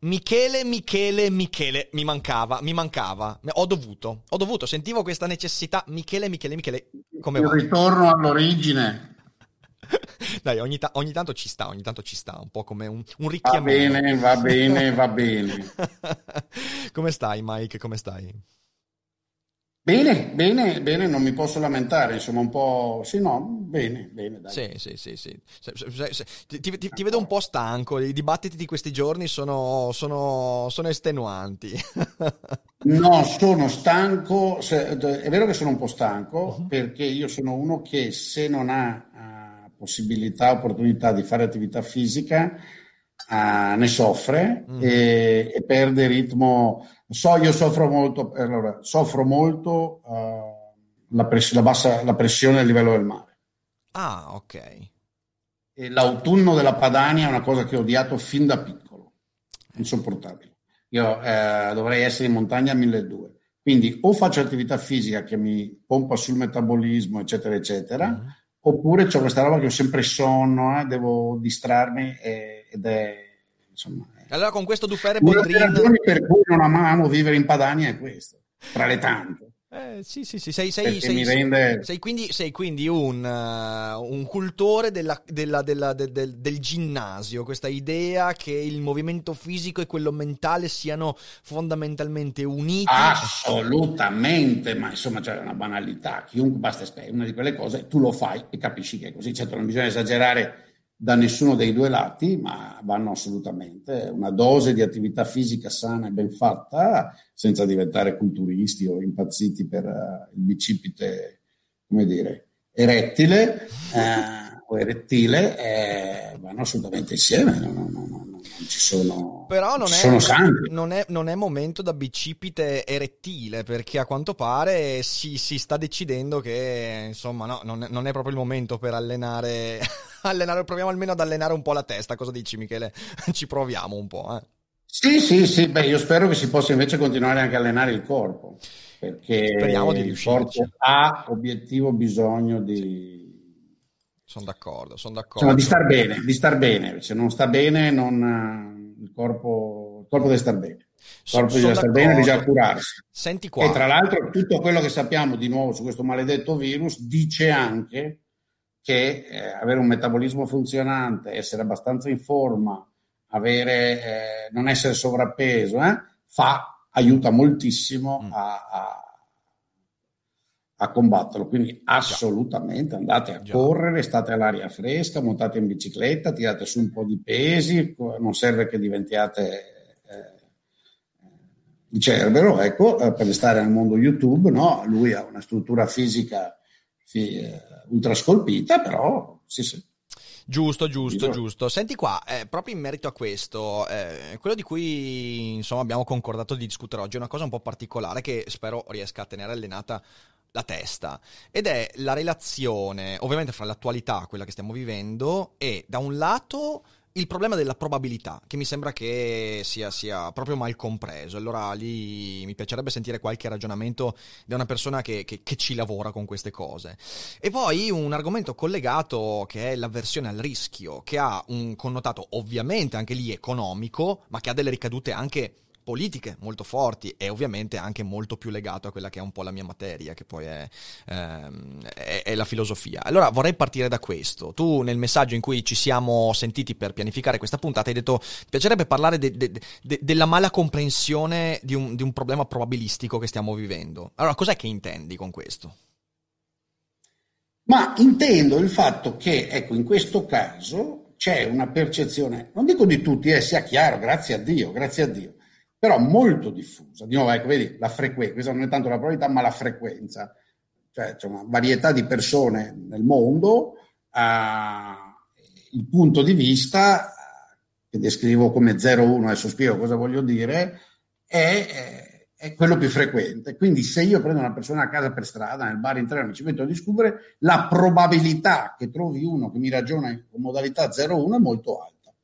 Michele, Michele, Michele, mi mancava, mi mancava. Ho dovuto, ho dovuto, sentivo questa necessità. Michele, Michele, Michele, come va? Ritorno all'origine. Dai, ogni, ta- ogni, tanto ci sta, ogni tanto ci sta, un po' come un, un richiamo. Va bene, va bene, va bene. come stai, Mike? Come stai? Bene, bene, bene, non mi posso lamentare, insomma un po'... Sì, no, bene, bene, dai. Sì, sì, sì, sì. Ti, ti, ti, vedo un po' stanco, i dibattiti di questi giorni sono, sono, sono estenuanti. no, sono stanco, è vero che sono un po' stanco, uh-huh. perché io sono uno che se non ha uh, possibilità, opportunità di fare attività fisica, uh, ne soffre uh-huh. e, e perde ritmo So, io soffro molto, allora, soffro molto uh, la, press- la, bassa, la pressione a livello del mare. Ah, ok. E l'autunno della Padania è una cosa che ho odiato fin da piccolo, insopportabile. Io eh, dovrei essere in montagna a 1200. Quindi o faccio attività fisica che mi pompa sul metabolismo, eccetera, eccetera, mm-hmm. oppure ho questa roba che ho sempre sonno, eh, devo distrarmi e, ed è insomma allora con questo Dufere Boldrin... Una delle ragioni per cui non amavo vivere in Padania è questo, tra le tante. Eh, sì, sì, sì, sei, sei, sei, rende... sei quindi, sei quindi un, uh, un cultore della, della, della, de, de, del ginnasio, questa idea che il movimento fisico e quello mentale siano fondamentalmente uniti. Assolutamente, ma insomma c'è una banalità, chiunque basta spiegare una di quelle cose, tu lo fai e capisci che è così, certo non bisogna esagerare da nessuno dei due lati, ma vanno assolutamente. Una dose di attività fisica sana e ben fatta, senza diventare culturisti o impazziti per uh, il bicipite, come dire, erettile eh, o erettile, eh, vanno assolutamente insieme. No, no, no, non ci sono, Però non, ci è, non, è, non, è, momento da bicipite erettile, perché a quanto pare si, si sta decidendo che insomma no, non, è, non è proprio il momento per allenare allenare, proviamo almeno ad allenare un po' la testa. Cosa dici, Michele? Ci proviamo un po'. Eh? Sì, sì, sì. Beh, io spero che si possa invece continuare anche a allenare il corpo, perché Speriamo di il corpo ha obiettivo bisogno di... Sono d'accordo, sono d'accordo. Insomma, di star bene, di star bene. Se non sta bene, non, il, corpo, il corpo deve star bene. Il corpo deve star bene, bisogna curarsi. Senti qua. E tra l'altro tutto quello che sappiamo di nuovo su questo maledetto virus dice anche che eh, avere un metabolismo funzionante, essere abbastanza in forma, avere, eh, non essere sovrappeso, eh, fa, aiuta moltissimo mm. a, a, a, combatterlo. Quindi assolutamente andate a Già. correre, state all'aria fresca, montate in bicicletta, tirate su un po' di pesi, non serve che diventiate eh, il cerbero, ecco, eh, per stare nel mondo YouTube, no? Lui ha una struttura fisica eh, ultra scolpita, però sì, sì. Giusto, giusto, giusto. Senti qua, eh, proprio in merito a questo, eh, quello di cui insomma abbiamo concordato di discutere oggi è una cosa un po' particolare che spero riesca a tenere allenata la testa ed è la relazione ovviamente fra l'attualità, quella che stiamo vivendo e da un lato il problema della probabilità, che mi sembra che sia, sia, proprio mal compreso. Allora lì mi piacerebbe sentire qualche ragionamento da una persona che, che, che, ci lavora con queste cose. E poi un argomento collegato che è l'avversione al rischio, che ha un connotato ovviamente anche lì economico, ma che ha delle ricadute anche politiche molto forti e ovviamente anche molto più legato a quella che è un po' la mia materia, che poi è, ehm, è, è, la filosofia. Allora vorrei partire da questo. Tu nel messaggio in cui ci siamo sentiti per pianificare questa puntata hai detto ti piacerebbe parlare de, de, de, della mala comprensione di un, di un problema probabilistico che stiamo vivendo. Allora cos'è che intendi con questo? Ma intendo il fatto che, ecco, in questo caso c'è una percezione, non dico di tutti, eh, sia chiaro, grazie a Dio, grazie a Dio, però molto diffusa. Di nuovo, ecco, vedi, la frequenza, questa non è tanto la probabilità, ma la frequenza. Cioè, c'è una varietà di persone nel mondo, uh, il punto di vista che descrivo come 0,1, adesso spiego cosa voglio dire, è, è, quello più frequente. Quindi se io prendo una persona a casa per strada, nel bar in treno, mi ci metto a discutere, la probabilità che trovi uno che mi ragiona in modalità 0,1 è molto alta.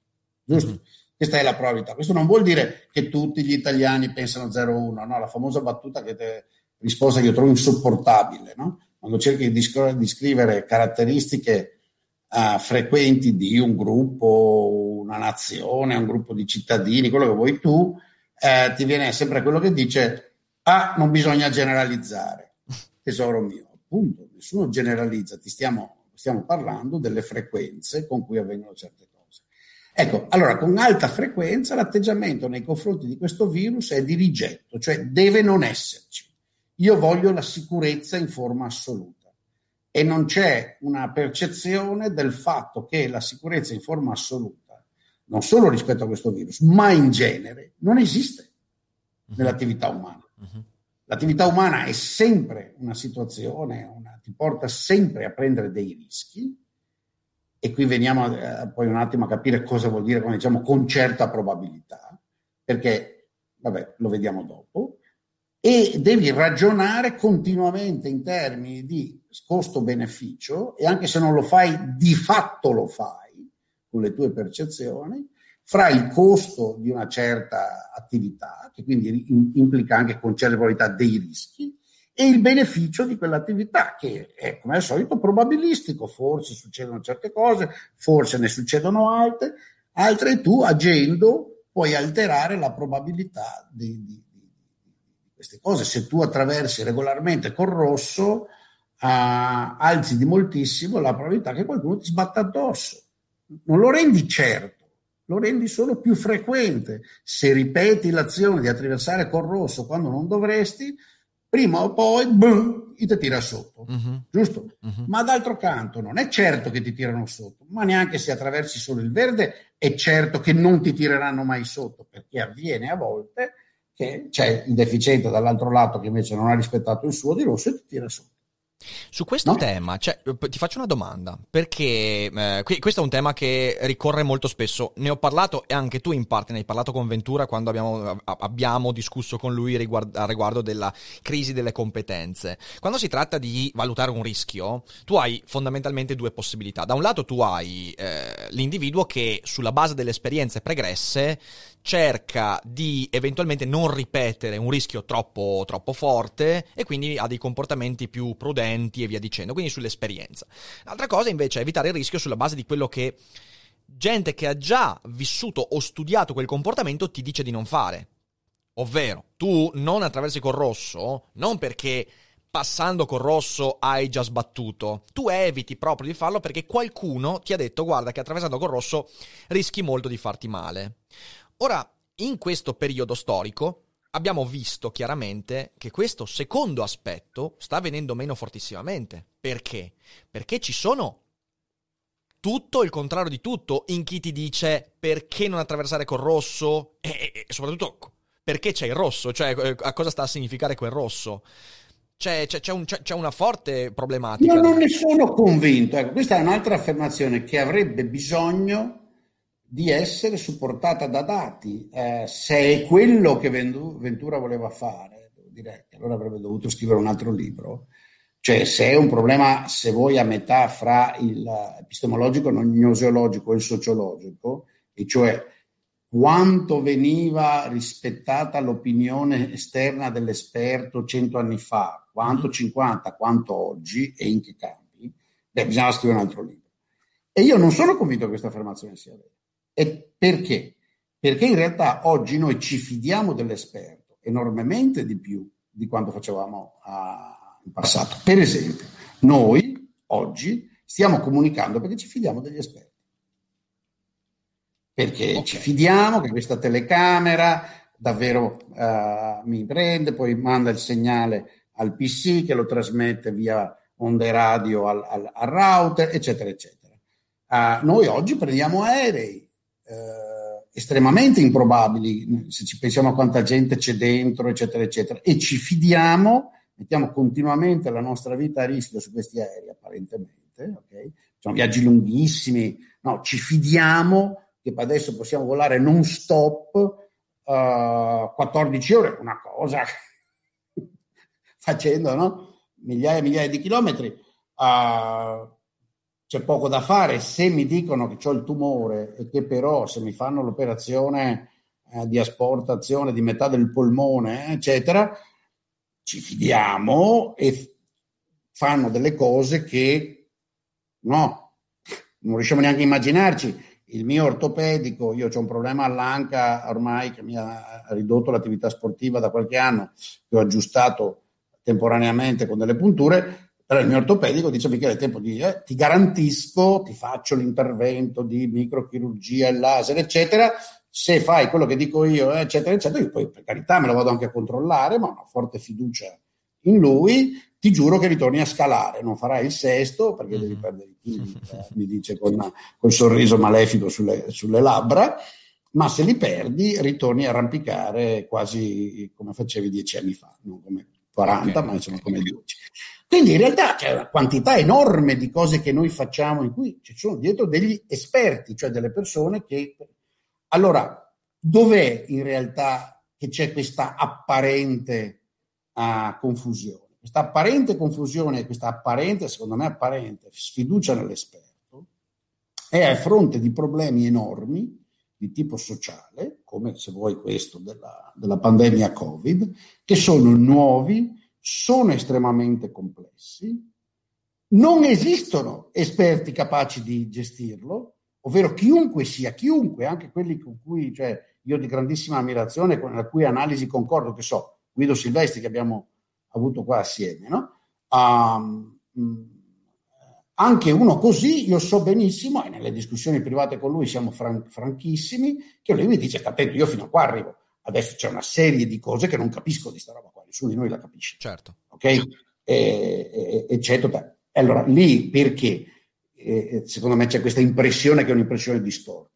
Giusto? Mm-hmm. Questa è la probabilità. Questo non vuol dire che tutti gli italiani pensano 0,1, no? La famosa battuta che te risposta che io trovo insopportabile, no? Quando cerchi di, di scrivere caratteristiche uh, frequenti di un gruppo, una nazione, un gruppo di cittadini, quello che vuoi tu, eh, ti viene sempre quello che dice, ah, non bisogna generalizzare, tesoro mio, appunto, nessuno generalizza, ti stiamo, stiamo parlando delle frequenze con cui avvengono certe cose. Ecco, allora con alta frequenza l'atteggiamento nei confronti di questo virus è di rigetto, cioè deve non esserci. Io voglio la sicurezza in forma assoluta e non c'è una percezione del fatto che la sicurezza in forma assoluta, non solo rispetto a questo virus, ma in genere, non esiste mhm. nell'attività umana. Uh-huh. L'attività umana è sempre una situazione, una, ti porta sempre a prendere dei rischi e qui veniamo a, poi un attimo a capire cosa vuol dire quando diciamo con certa probabilità, perché, vabbè, lo vediamo dopo, e devi ragionare continuamente in termini di costo-beneficio e anche se non lo fai, di fatto lo fai con le tue percezioni, fra il costo di una certa attività, che quindi implica anche con certe probabilità dei rischi, e il beneficio di quell'attività, che è come al solito probabilistico, forse succedono certe cose, forse ne succedono altre, altre tu agendo puoi alterare la probabilità di, di queste cose. Se tu attraversi regolarmente col rosso, uh, alzi di moltissimo la probabilità che qualcuno ti sbatta addosso. Non lo rendi certo, lo rendi solo più frequente. Se ripeti l'azione di attraversare col rosso quando non dovresti, prima o poi boom, ti tira sotto, uh-huh. giusto? Uh-huh. Ma d'altro canto non è certo che ti tirano sotto, ma neanche se attraversi solo il verde è certo che non ti tireranno mai sotto, perché avviene a volte che c'è il deficiente dall'altro lato che invece non ha rispettato il suo di rosso e ti tira su. Su questo no? tema, cioè, ti faccio una domanda, perché eh, questo è un tema che ricorre molto spesso, ne ho parlato e anche tu in parte ne hai parlato con Ventura quando abbiamo, abbiamo discusso con lui riguardo, a riguardo della crisi delle competenze. Quando si tratta di valutare un rischio, tu hai fondamentalmente due possibilità. Da un lato tu hai eh, l'individuo che sulla base delle esperienze pregresse cerca di eventualmente non ripetere un rischio troppo, troppo forte e quindi ha dei comportamenti più prudenti e via dicendo, quindi sull'esperienza. L'altra cosa invece è evitare il rischio sulla base di quello che gente che ha già vissuto o studiato quel comportamento ti dice di non fare. Ovvero, tu non attraversi col rosso, non perché passando col rosso hai già sbattuto. Tu eviti proprio di farlo perché qualcuno ti ha detto guarda che attraversando col rosso rischi molto di farti male. Ora, in questo periodo storico abbiamo visto chiaramente che questo secondo aspetto sta venendo meno fortissimamente. Perché? Perché ci sono tutto il contrario di tutto in chi ti dice perché non attraversare col rosso e, e, e soprattutto perché c'è il rosso, cioè eh, a cosa sta a significare quel rosso. C'è, c'è, c'è, un, c'è, una forte problematica. Io non ne sono convinto. Ecco, questa è un'altra affermazione che avrebbe bisogno di essere supportata da dati. Eh, se è quello che Ventura voleva fare, direi che allora avrebbe dovuto scrivere un altro libro. Cioè, se è un problema, se vuoi, a metà fra l'epistemologico, non gnoseologico e il sociologico, e cioè quanto veniva rispettata l'opinione esterna dell'esperto cento anni fa, quanto 50, mm-hmm. quanto oggi e in che campi, beh, bisogna scrivere un altro libro. E io non sono convinto che questa affermazione sia vera. E perché? Perché in realtà oggi noi ci fidiamo dell'esperto enormemente di più di quanto facevamo uh, in passato. Per esempio, noi oggi stiamo comunicando perché ci fidiamo degli esperti. Perché okay. ci fidiamo che questa telecamera davvero uh, mi prende, poi manda il segnale al PC che lo trasmette via onde radio al, al, al router, eccetera, eccetera. Uh, noi oggi prendiamo aerei, eh, estremamente improbabili, se ci pensiamo a quanta gente c'è dentro, eccetera, eccetera, e ci fidiamo, mettiamo continuamente la nostra vita a rischio su questi aerei, apparentemente, ok? Sono viaggi lunghissimi, no, ci fidiamo che adesso possiamo volare non stop uh, 14 ore, una cosa facendo no? migliaia e migliaia di chilometri. Uh, c'è poco da fare. Se mi dicono che ho il tumore e che però se mi fanno l'operazione eh, di asportazione di metà del polmone, eccetera, ci fidiamo e fanno delle cose che no, non riusciamo neanche a immaginarci. Il mio ortopedico, io ho un problema all'anca ormai che mi ha ridotto l'attività sportiva da qualche anno, che ho aggiustato temporaneamente con delle punture, però il mio ortopedico dice Michele, è tempo di, eh, ti garantisco, ti faccio l'intervento di microchirurgia, il laser, eccetera, se fai quello che dico io, eh, eccetera, eccetera, io poi per carità me lo vado anche a controllare, ma ho una forte fiducia in lui, ti giuro che ritorni a scalare, non farai il sesto perché mm-hmm. devi perdere i chili, eh, mi dice con il sorriso malefico sulle, sulle labbra, ma se li perdi ritorni a arrampicare quasi come facevi dieci anni fa, non come 40, okay. ma insomma come 10. Quindi in realtà c'è una quantità enorme di cose che noi facciamo in cui ci sono dietro degli esperti, cioè delle persone che... Allora, dov'è in realtà che c'è questa apparente uh, confusione? Questa apparente confusione, questa apparente, secondo me apparente, sfiducia nell'esperto è a fronte di problemi enormi di tipo sociale, come se vuoi questo della, della pandemia Covid, che sono nuovi, sono estremamente complessi, non esistono esperti capaci di gestirlo, ovvero chiunque sia, chiunque, anche quelli con cui cioè, io di grandissima ammirazione, con la cui analisi concordo, che so, Guido Silvestri che abbiamo avuto qua assieme, no? Um, anche uno così, io so benissimo, e nelle discussioni private con lui siamo fran- franchissimi, che lui mi dice, sta attento, io fino a qua arrivo, adesso c'è una serie di cose che non capisco di sta roba qua nessuno di noi la capisce. Certo. Ok? E, eccetera. Allora, lì perché eh, secondo me c'è questa impressione che è un'impressione distorta?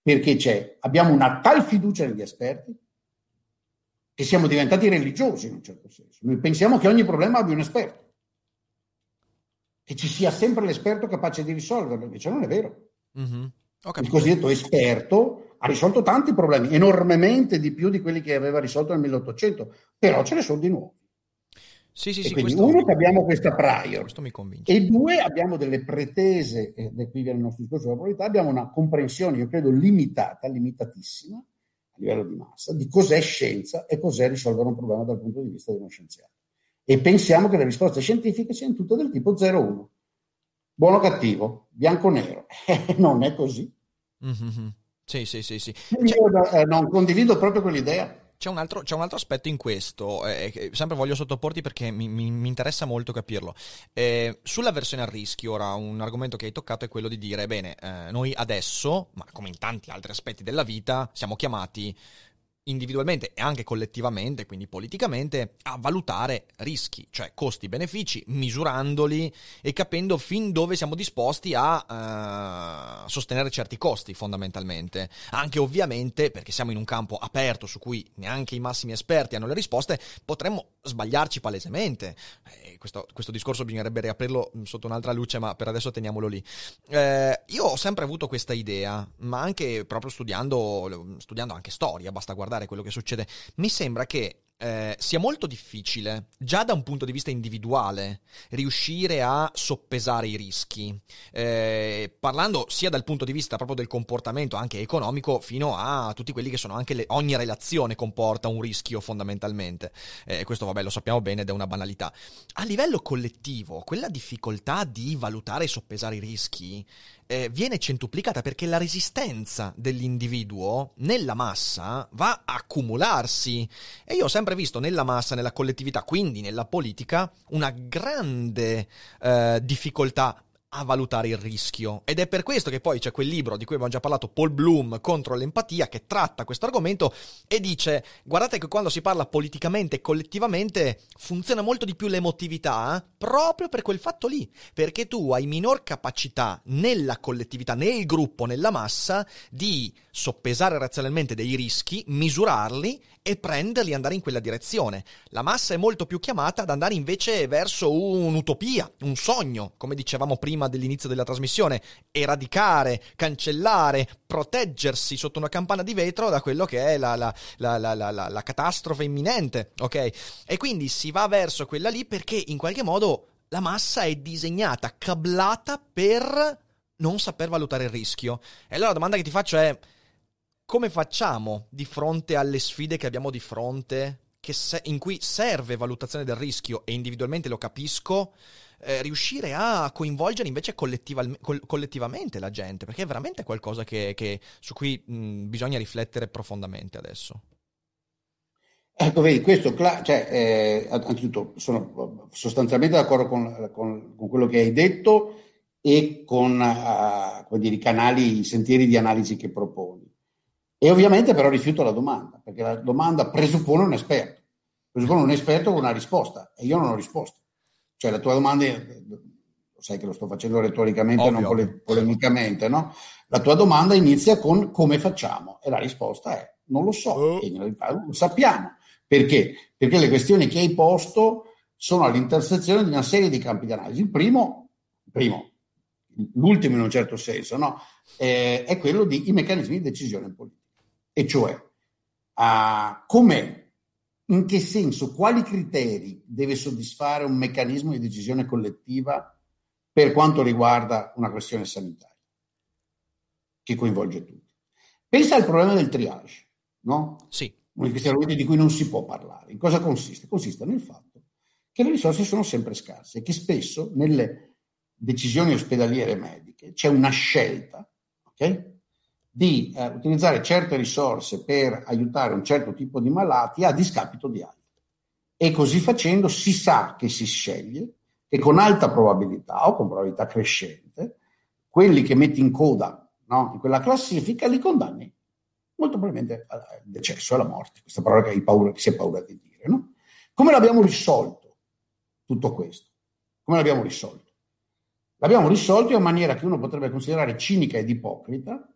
Perché c'è, abbiamo una tal fiducia negli esperti che siamo diventati religiosi in un certo senso. Noi pensiamo che ogni problema abbia un esperto, che ci sia sempre l'esperto capace di risolverlo, invece non è vero. Mm-hmm. Il cosiddetto esperto ha risolto tanti problemi, enormemente di più di quelli che aveva risolto nel 1800, però ce ne sono di nuovi. Sì, sì, sì, quindi uno che abbiamo questa prior e due abbiamo delle pretese, e da qui viene il nostro discorso sulla probabilità, abbiamo una comprensione, io credo, limitata, limitatissima a livello di massa, di cos'è scienza e cos'è risolvere un problema dal punto di vista di uno scienziato. E pensiamo che le risposte scientifiche siano tutte del tipo 0-1. Buono cattivo, bianco o nero. non è così. Mm-hmm. Sì, sì, sì, sì. Io eh, non condivido proprio quell'idea. C'è un, altro, c'è un altro, aspetto in questo, eh, sempre voglio sottoporti perché mi, mi, mi interessa molto capirlo. Eh, sulla versione a rischio, ora un argomento che hai toccato è quello di dire, bene, eh, noi adesso, ma come in tanti altri aspetti della vita, siamo chiamati individualmente e anche collettivamente, quindi politicamente, a valutare rischi, cioè costi-benefici, misurandoli e capendo fin dove siamo disposti a uh, sostenere certi costi fondamentalmente. Anche ovviamente, perché siamo in un campo aperto su cui neanche i massimi esperti hanno le risposte, potremmo sbagliarci palesemente. Eh, questo, questo, discorso bisognerebbe riaprirlo sotto un'altra luce, ma per adesso teniamolo lì. Eh, io ho sempre avuto questa idea, ma anche proprio studiando, studiando anche storia, basta guardare quello che succede. Mi sembra che eh, sia molto difficile, già da un punto di vista individuale, riuscire a soppesare i rischi, eh, parlando sia dal punto di vista proprio del comportamento anche economico, fino a tutti quelli che sono anche le, ogni relazione comporta un rischio fondamentalmente. Eh, questo vabbè lo sappiamo bene ed è una banalità. A livello collettivo, quella difficoltà di valutare e soppesare i rischi eh, viene centuplicata perché la resistenza dell'individuo nella massa va a accumularsi. E io ho sempre visto nella massa, nella collettività, quindi nella politica, una grande eh, difficoltà a valutare il rischio. Ed è per questo che poi c'è quel libro di cui abbiamo già parlato, Paul Bloom contro l'empatia, che tratta questo argomento e dice: Guardate che quando si parla politicamente e collettivamente funziona molto di più l'emotività, proprio per quel fatto lì. Perché tu hai minor capacità nella collettività, nel gruppo, nella massa, di soppesare razionalmente dei rischi, misurarli e prenderli e andare in quella direzione. La massa è molto più chiamata ad andare invece verso un'utopia, un sogno, come dicevamo prima dell'inizio della trasmissione, eradicare, cancellare, proteggersi sotto una campana di vetro da quello che è la, la, la, la catastrofe imminente, ok? E quindi si va verso quella lì perché in qualche modo la massa è disegnata, cablata per non saper valutare il rischio. E allora la domanda che ti faccio è come facciamo di fronte alle sfide che abbiamo di fronte, se- in cui serve valutazione del rischio e individualmente lo capisco, eh, riuscire a coinvolgere invece collettiva- col- collettivamente la gente, perché è veramente qualcosa che, che, su cui mh, bisogna riflettere profondamente adesso. Ecco, vedi, questo, cioè, eh, anzitutto sono sostanzialmente d'accordo con, con, con, quello che hai detto e con uh, dire, i canali, i sentieri di analisi che proponi. E ovviamente però rifiuto la domanda, perché la domanda presuppone un esperto, presuppone un esperto con una risposta e io non ho risposta. Cioè la tua domanda, lo sai che lo sto facendo retoricamente, Ovvio. non pole- polemicamente, no? La tua domanda inizia con come facciamo e la risposta è non lo so oh. e in realtà lo sappiamo. Perché? Perché le questioni che hai posto sono all'intersezione di una serie di campi di analisi. Il primo, primo l'ultimo in un certo senso, no? eh, è quello di i meccanismi di decisione politica. E cioè, uh, come, in che senso, quali criteri deve soddisfare un meccanismo di decisione collettiva per quanto riguarda una questione sanitaria, che coinvolge tutti. Pensa al problema del triage, no? Sì uno di questi argomenti di cui non si può parlare. In cosa consiste? Consiste nel fatto che le risorse sono sempre scarse e che spesso nelle decisioni ospedaliere mediche c'è una scelta okay, di eh, utilizzare certe risorse per aiutare un certo tipo di malati a discapito di altri. E così facendo si sa che si sceglie che con alta probabilità o con probabilità crescente quelli che metti in coda no, in quella classifica li condanni molto probabilmente al decesso, alla morte, questa parola che, hai paura, che si ha paura di dire. No? Come l'abbiamo risolto tutto questo? Come l'abbiamo risolto? L'abbiamo risolto in maniera che uno potrebbe considerare cinica ed ipocrita,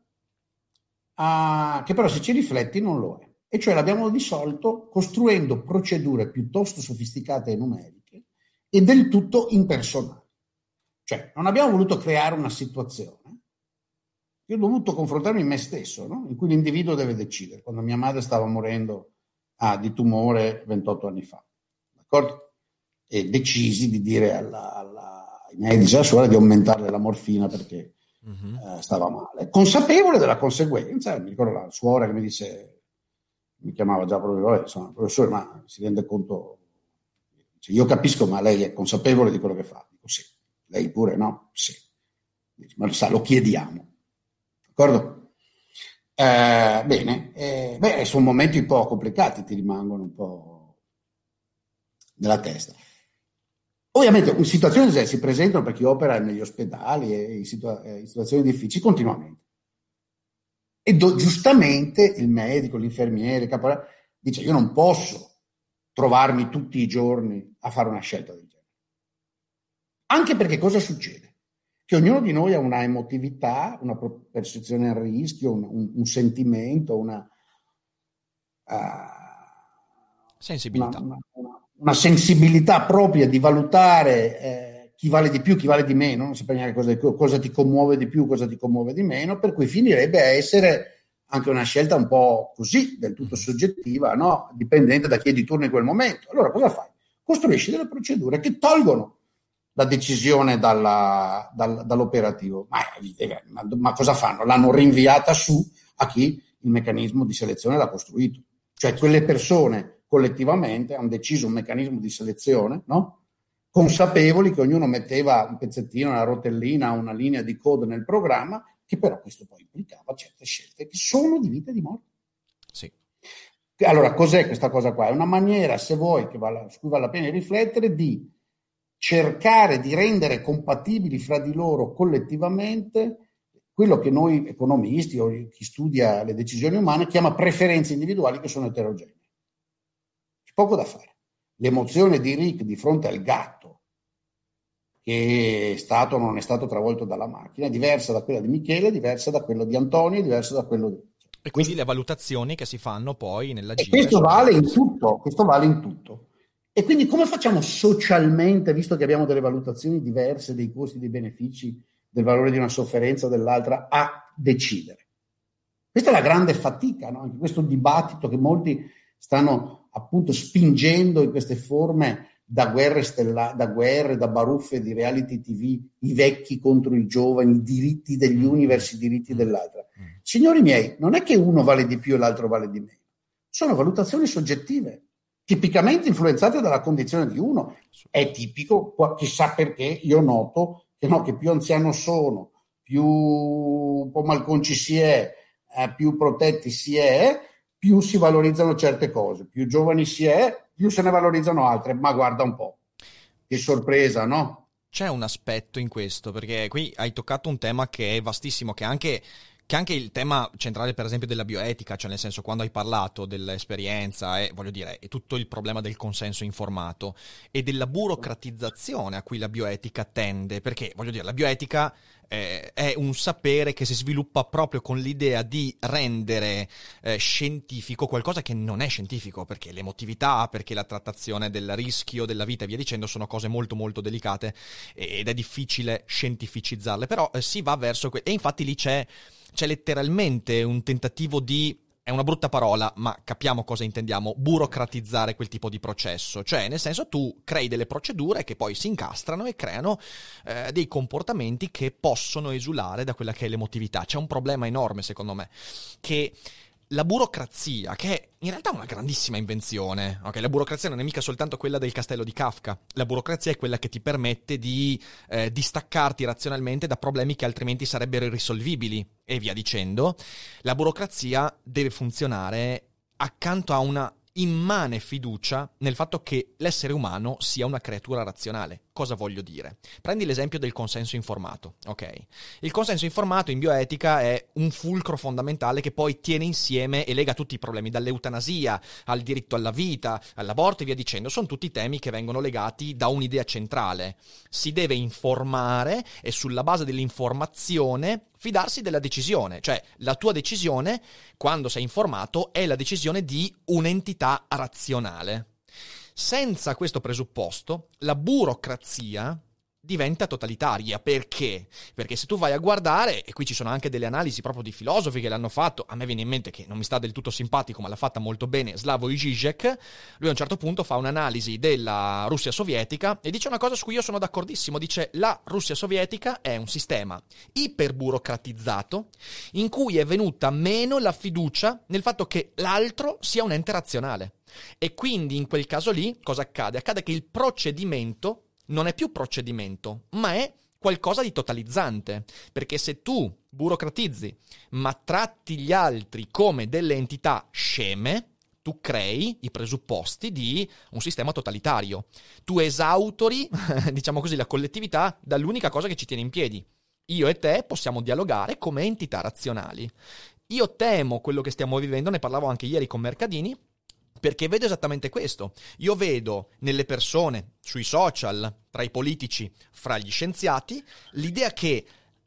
uh, che però se ci rifletti non lo è. E cioè l'abbiamo risolto costruendo procedure piuttosto sofisticate e numeriche e del tutto impersonali. Cioè non abbiamo voluto creare una situazione io ho dovuto confrontarmi in me stesso, no? in cui l'individuo deve decidere, quando mia madre stava morendo ah, di tumore 28 anni fa. D'accordo? E decisi di dire alla, alla, ai medici della scuola di aumentarle la morfina perché uh-huh. stava male. Consapevole della conseguenza, mi ricordo la suora che mi disse, mi chiamava già proprio, insomma, professore, ma si rende conto, cioè, io capisco, ma lei è consapevole di quello che fa? Dico sì. Lei pure no? Sì. Dice, ma lo sa, lo chiediamo. D'accordo? Eh, bene, eh, beh, sono momenti un po' complicati, ti rimangono un po' nella testa. Ovviamente situazioni che si presentano per chi opera negli ospedali e in, situa- in situazioni difficili continuamente. E do- giustamente il medico, l'infermiere, il caporale dice io non posso trovarmi tutti i giorni a fare una scelta del genere. Anche perché cosa succede? che ognuno di noi ha una emotività, una percezione al rischio, un, un, un sentimento, una, uh, sensibilità. Una, una, sensibilità propria di valutare eh, chi vale di più, chi vale di meno, non sapere neanche cosa, cosa ti commuove di più, cosa ti commuove di meno, per cui finirebbe a essere anche una scelta un po' così, del tutto soggettiva, no? dipendente da chi è di turno in quel momento. Allora cosa fai? Costruisci delle procedure che tolgono la decisione dalla, dal, dall'operativo. Ma, ma, ma, cosa fanno? L'hanno rinviata su a chi il meccanismo di selezione l'ha costruito. Cioè quelle persone collettivamente hanno deciso un meccanismo di selezione, no? consapevoli che ognuno metteva un pezzettino, una rotellina, una linea di code nel programma, che però questo poi implicava certe scelte che sono di vita e di morte. Sì. Allora, cos'è questa cosa qua? È una maniera, se vuoi, che vale, su cui vale la pena riflettere, di cercare di rendere compatibili fra di loro collettivamente quello che noi economisti o chi studia le decisioni umane chiama preferenze individuali che sono eterogenee. C'è poco da fare. L'emozione di Rick di fronte al gatto che è stato o non è stato travolto dalla macchina è diversa da quella di Michele, è diversa da quella di Antonio, è diversa da quello di... E quindi le valutazioni che si fanno poi nella gita. Questo vale in tutto, questo vale in tutto. E quindi come facciamo socialmente, visto che abbiamo delle valutazioni diverse dei costi, dei benefici, del valore di una sofferenza o dell'altra, a decidere? Questa è la grande fatica, no? questo dibattito che molti stanno appunto spingendo in queste forme da guerre, stella- da guerre, da baruffe di reality TV, i vecchi contro i giovani, i diritti degli uni verso i diritti dell'altra. Signori miei, non è che uno vale di più e l'altro vale di meno, sono valutazioni soggettive tipicamente influenzate dalla condizione di uno. È tipico, chissà perché, io noto che, no, che più anziano sono, più un po' malconci si è, eh, più protetti si è, più si valorizzano certe cose, più giovani si è, più se ne valorizzano altre. Ma guarda un po', che sorpresa, no? C'è un aspetto in questo, perché qui hai toccato un tema che è vastissimo, che anche che anche il tema centrale, per esempio, della bioetica, cioè nel senso quando hai parlato dell'esperienza e voglio dire, è tutto il problema del consenso informato e della burocratizzazione a cui la bioetica tende, perché voglio dire, la bioetica eh, è un sapere che si sviluppa proprio con l'idea di rendere eh, scientifico qualcosa che non è scientifico, perché l'emotività, perché la trattazione del rischio della vita e via dicendo sono cose molto molto delicate ed è difficile scientificizzarle, però eh, si va verso que- e infatti lì c'è c'è letteralmente un tentativo di è una brutta parola, ma capiamo cosa intendiamo, burocratizzare quel tipo di processo. Cioè, nel senso, tu crei delle procedure che poi si incastrano e creano eh, dei comportamenti che possono esulare da quella che è l'emotività. C'è un problema enorme, secondo me, che la burocrazia, che è in realtà una grandissima invenzione, ok? La burocrazia non è mica soltanto quella del castello di Kafka, la burocrazia è quella che ti permette di eh, distaccarti razionalmente da problemi che altrimenti sarebbero irrisolvibili e via dicendo. La burocrazia deve funzionare accanto a una immane fiducia nel fatto che l'essere umano sia una creatura razionale. Cosa voglio dire? Prendi l'esempio del consenso informato, ok? Il consenso informato in bioetica è un fulcro fondamentale che poi tiene insieme e lega tutti i problemi, dall'eutanasia al diritto alla vita, all'aborto e via dicendo. Sono tutti temi che vengono legati da un'idea centrale. Si deve informare e sulla base dell'informazione fidarsi della decisione, cioè la tua decisione, quando sei informato, è la decisione di un'entità razionale. Senza questo presupposto, la burocrazia diventa totalitaria. Perché? Perché se tu vai a guardare, e qui ci sono anche delle analisi proprio di filosofi che l'hanno fatto, a me viene in mente che non mi sta del tutto simpatico, ma l'ha fatta molto bene Slavoj Žižek, lui a un certo punto fa un'analisi della Russia sovietica e dice una cosa su cui io sono d'accordissimo, dice la Russia sovietica è un sistema iperburocratizzato in cui è venuta meno la fiducia nel fatto che l'altro sia un ente razionale. E quindi in quel caso lì cosa accade? Accade che il procedimento non è più procedimento, ma è qualcosa di totalizzante, perché se tu burocratizzi, ma tratti gli altri come delle entità sceme, tu crei i presupposti di un sistema totalitario. Tu esautori, diciamo così, la collettività dall'unica cosa che ci tiene in piedi. Io e te possiamo dialogare come entità razionali. Io temo quello che stiamo vivendo, ne parlavo anche ieri con Mercadini, perché vedo esattamente questo. Io vedo nelle persone, sui social, tra i politici, fra gli scienziati, l'idea che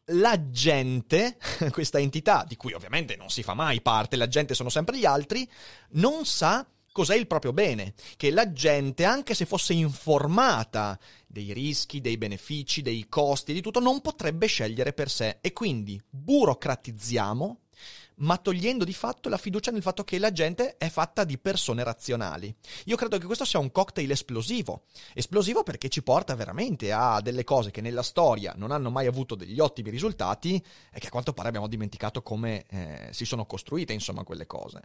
la gente, questa entità di cui ovviamente non si fa mai parte, la gente sono sempre gli altri, non sa cos'è il proprio bene, che la gente, anche se fosse informata dei rischi, dei benefici, dei costi, di tutto, non potrebbe scegliere per sé e quindi burocratizziamo ma togliendo di fatto la fiducia nel fatto che la gente è fatta di persone razionali. Io credo che questo sia un cocktail esplosivo. Esplosivo perché ci porta veramente a delle cose che nella storia non hanno mai avuto degli ottimi risultati e che a quanto pare abbiamo dimenticato come eh, si sono costruite, insomma, quelle cose.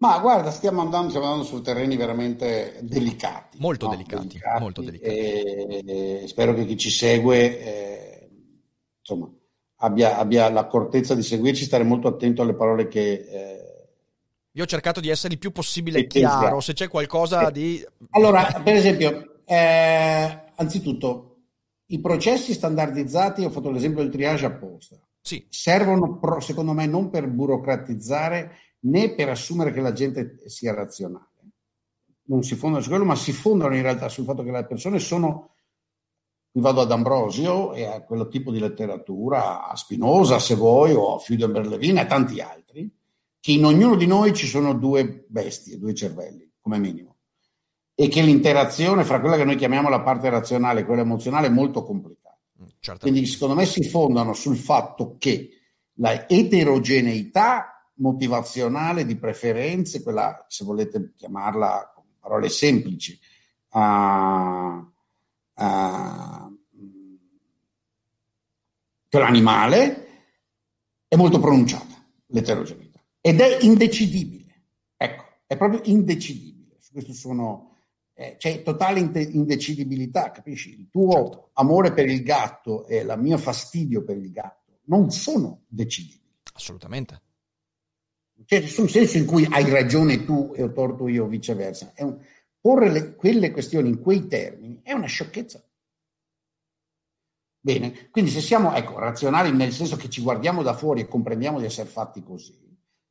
Ma guarda, stiamo andando, stiamo andando su terreni veramente delicati. Molto no? delicati, delicati, molto delicati. E, e spero che chi ci segue, eh, insomma, abbia, abbia, l'accortezza di seguirci, stare molto attento alle parole che... Eh, Io ho cercato di essere il più possibile chiaro, se c'è qualcosa di... Allora, per esempio, eh, anzitutto, i processi standardizzati, ho fatto l'esempio del triage apposta, sì. servono secondo me non per burocratizzare né per assumere che la gente sia razionale. Non si fondano su quello, ma si fondano in realtà sul fatto che le persone sono vado ad Ambrosio e a quello tipo di letteratura, a Spinoza se vuoi, o a Friedrich Levin e tanti altri, che in ognuno di noi ci sono due bestie, due cervelli, come minimo. e che l'interazione fra quella che noi chiamiamo la parte razionale e quella emozionale è molto complicata. Mm, Quindi secondo me si fondano sul fatto che la eterogeneità motivazionale di preferenze, quella se volete chiamarla con parole semplici, uh, uh, quell'animale, è molto pronunciata, l'eterogeneità, ed è indecidibile. Ecco, è proprio indecidibile. Su questo sono eh, c'è totale indecidibilità, capisci? Il tuo certo. amore per il gatto e il mio fastidio per il gatto non sono decidibili. Assolutamente. C'è un senso in cui hai ragione tu e ho torto io o viceversa. Un, porre le, quelle questioni in quei termini è una sciocchezza. Bene, quindi se siamo ecco, razionali nel senso che ci guardiamo da fuori e comprendiamo di essere fatti così,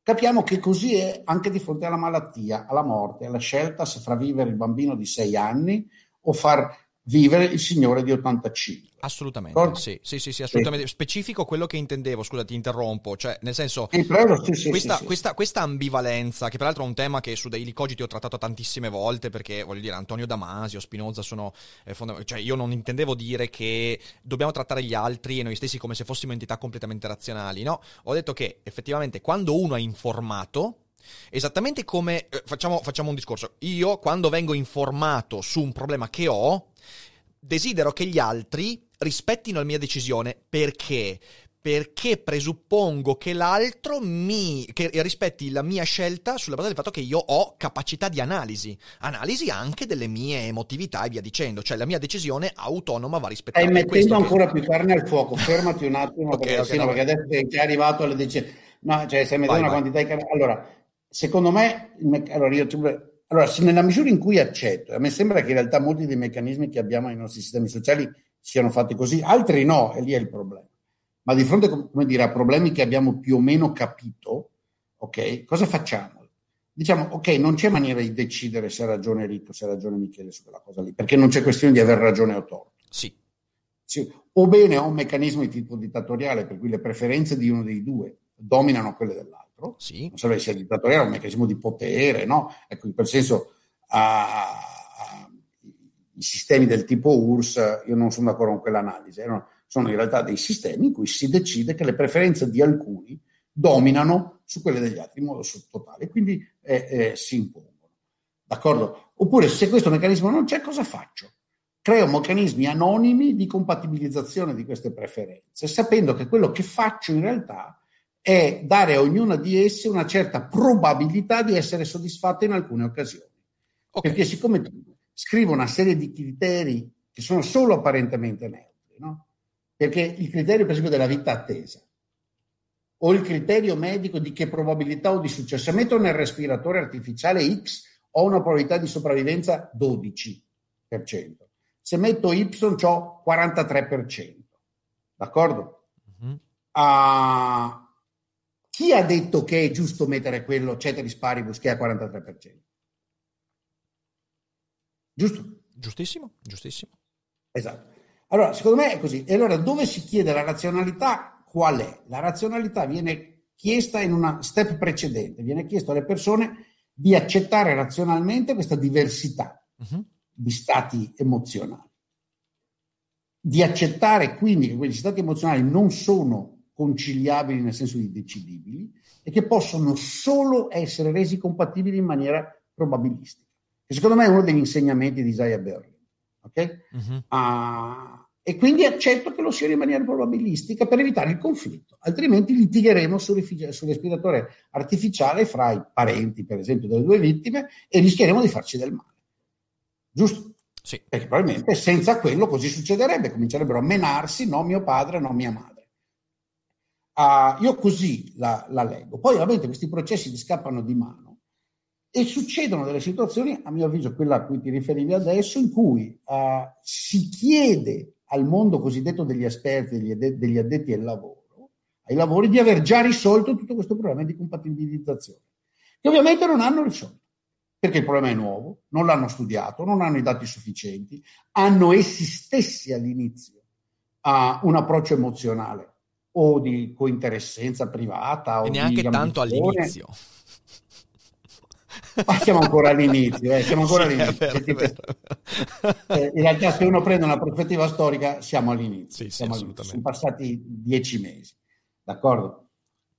Capiamo che così è anche di fronte alla malattia, alla morte, alla scelta se far vivere il bambino di 6 anni o far vivere il signore di 85. Assolutamente, sì, sì, sì, sì, assolutamente. Sì. Specifico quello che intendevo, scusa, ti interrompo, cioè nel senso, sì, prego, questa, questa, questa, ambivalenza, che peraltro è un tema che su Daily Cogiti ho trattato tantissime volte, perché voglio dire, Antonio Damasio, Spinoza sono eh, fondamentali, cioè io non intendevo dire che dobbiamo trattare gli altri e noi stessi come se fossimo entità completamente razionali, no? Ho detto che effettivamente quando uno è informato, Esattamente come eh, facciamo, facciamo un discorso. Io, quando vengo informato su un problema che ho, desidero che gli altri rispettino la mia decisione perché? Perché presuppongo che l'altro mi che rispetti la mia scelta sulla base del fatto che io ho capacità di analisi, analisi anche delle mie emotività e via dicendo, cioè la mia decisione autonoma va rispettata. Stai mettendo ancora che... più carne al fuoco, fermati un attimo okay, perché, okay, no, perché adesso sei arrivato alle decisioni. No, cioè stai mettendo vai, una vai. quantità di carne. Allora, secondo me, allora io allora, se nella misura in cui accetto, a me sembra che in realtà molti dei meccanismi che abbiamo nei nostri sistemi sociali siano fatti così, altri no, e lì è il problema. Ma di fronte come dire, a problemi che abbiamo più o meno capito, ok, cosa facciamo? Diciamo, ok, non c'è maniera di decidere se ha ragione Ricco, se ha ragione Michele su quella cosa lì, perché non c'è questione di aver ragione o torto. Sì. sì. O bene ho un meccanismo di tipo dittatoriale per cui le preferenze di uno dei due dominano quelle dell'altro altro, sì. non serve sia dittatoriale, è un meccanismo di potere, no? Ecco, in quel senso a, a, i sistemi del tipo URSS, io non sono d'accordo con quell'analisi, eh, sono in realtà dei sistemi in cui si decide che le preferenze di alcuni dominano su quelle degli altri in modo totale, quindi eh, eh, si impongono. D'accordo? Oppure se questo meccanismo non c'è, cosa faccio? Creo meccanismi anonimi di compatibilizzazione di queste preferenze, sapendo che quello che faccio in realtà è dare a ognuna di esse una certa probabilità di essere soddisfatta in alcune occasioni. Okay. Perché siccome scrivo una serie di criteri che sono solo apparentemente neutri, no? perché il criterio per esempio della vita attesa o il criterio medico di che probabilità ho di successo, se metto nel respiratore artificiale X ho una probabilità di sopravvivenza 12%, se metto Y ho 43%, d'accordo? Mm-hmm. Uh, chi ha detto che è giusto mettere quello ceteris paribus che è a 43%? Giusto? Giustissimo, giustissimo. Esatto. Allora, secondo me è così. E allora dove si chiede la razionalità? Qual è? La razionalità viene chiesta in una step precedente, viene chiesto alle persone di accettare razionalmente questa diversità uh-huh. di stati emozionali, di accettare quindi che quegli stati emozionali non sono conciliabili nel senso di decidibili e che possono solo essere resi compatibili in maniera probabilistica. Che secondo me è uno degli insegnamenti di Isaiah Berlin. Okay? Uh-huh. Uh, e quindi accetto che lo sia in maniera probabilistica per evitare il conflitto, altrimenti litigheremo sul, respiratore artificiale fra i parenti, per esempio, delle due vittime e rischieremo di farci del male. Giusto? Sì. Perché probabilmente senza quello così succederebbe, comincerebbero a menarsi, no mio padre, no mia madre. Uh, io così la, la, leggo. Poi ovviamente questi processi ti scappano di mano e succedono delle situazioni, a mio avviso quella a cui ti riferivi adesso, in cui uh, si chiede al mondo cosiddetto degli esperti, degli, addetti, degli addetti al lavoro, ai lavori, di aver già risolto tutto questo problema di compatibilizzazione, che ovviamente non hanno risolto, perché il problema è nuovo, non l'hanno studiato, non hanno i dati sufficienti, hanno essi stessi all'inizio uh, un approccio emozionale o di cointeressenza privata. E neanche tanto all'inizio. Ma siamo ancora all'inizio, eh, siamo ancora sì, all'inizio. Vero, tipo, eh, in realtà, se uno prende una prospettiva storica, siamo all'inizio. Sì, siamo all'inizio. Sono passati dieci mesi, d'accordo?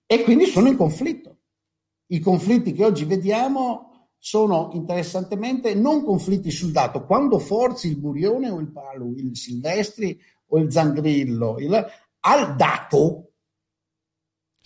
E quindi sono in conflitto. I conflitti che oggi vediamo sono interessantemente non conflitti sul dato. Quando forzi il burione o il palo, il silvestri o il zangrillo, il, al dato,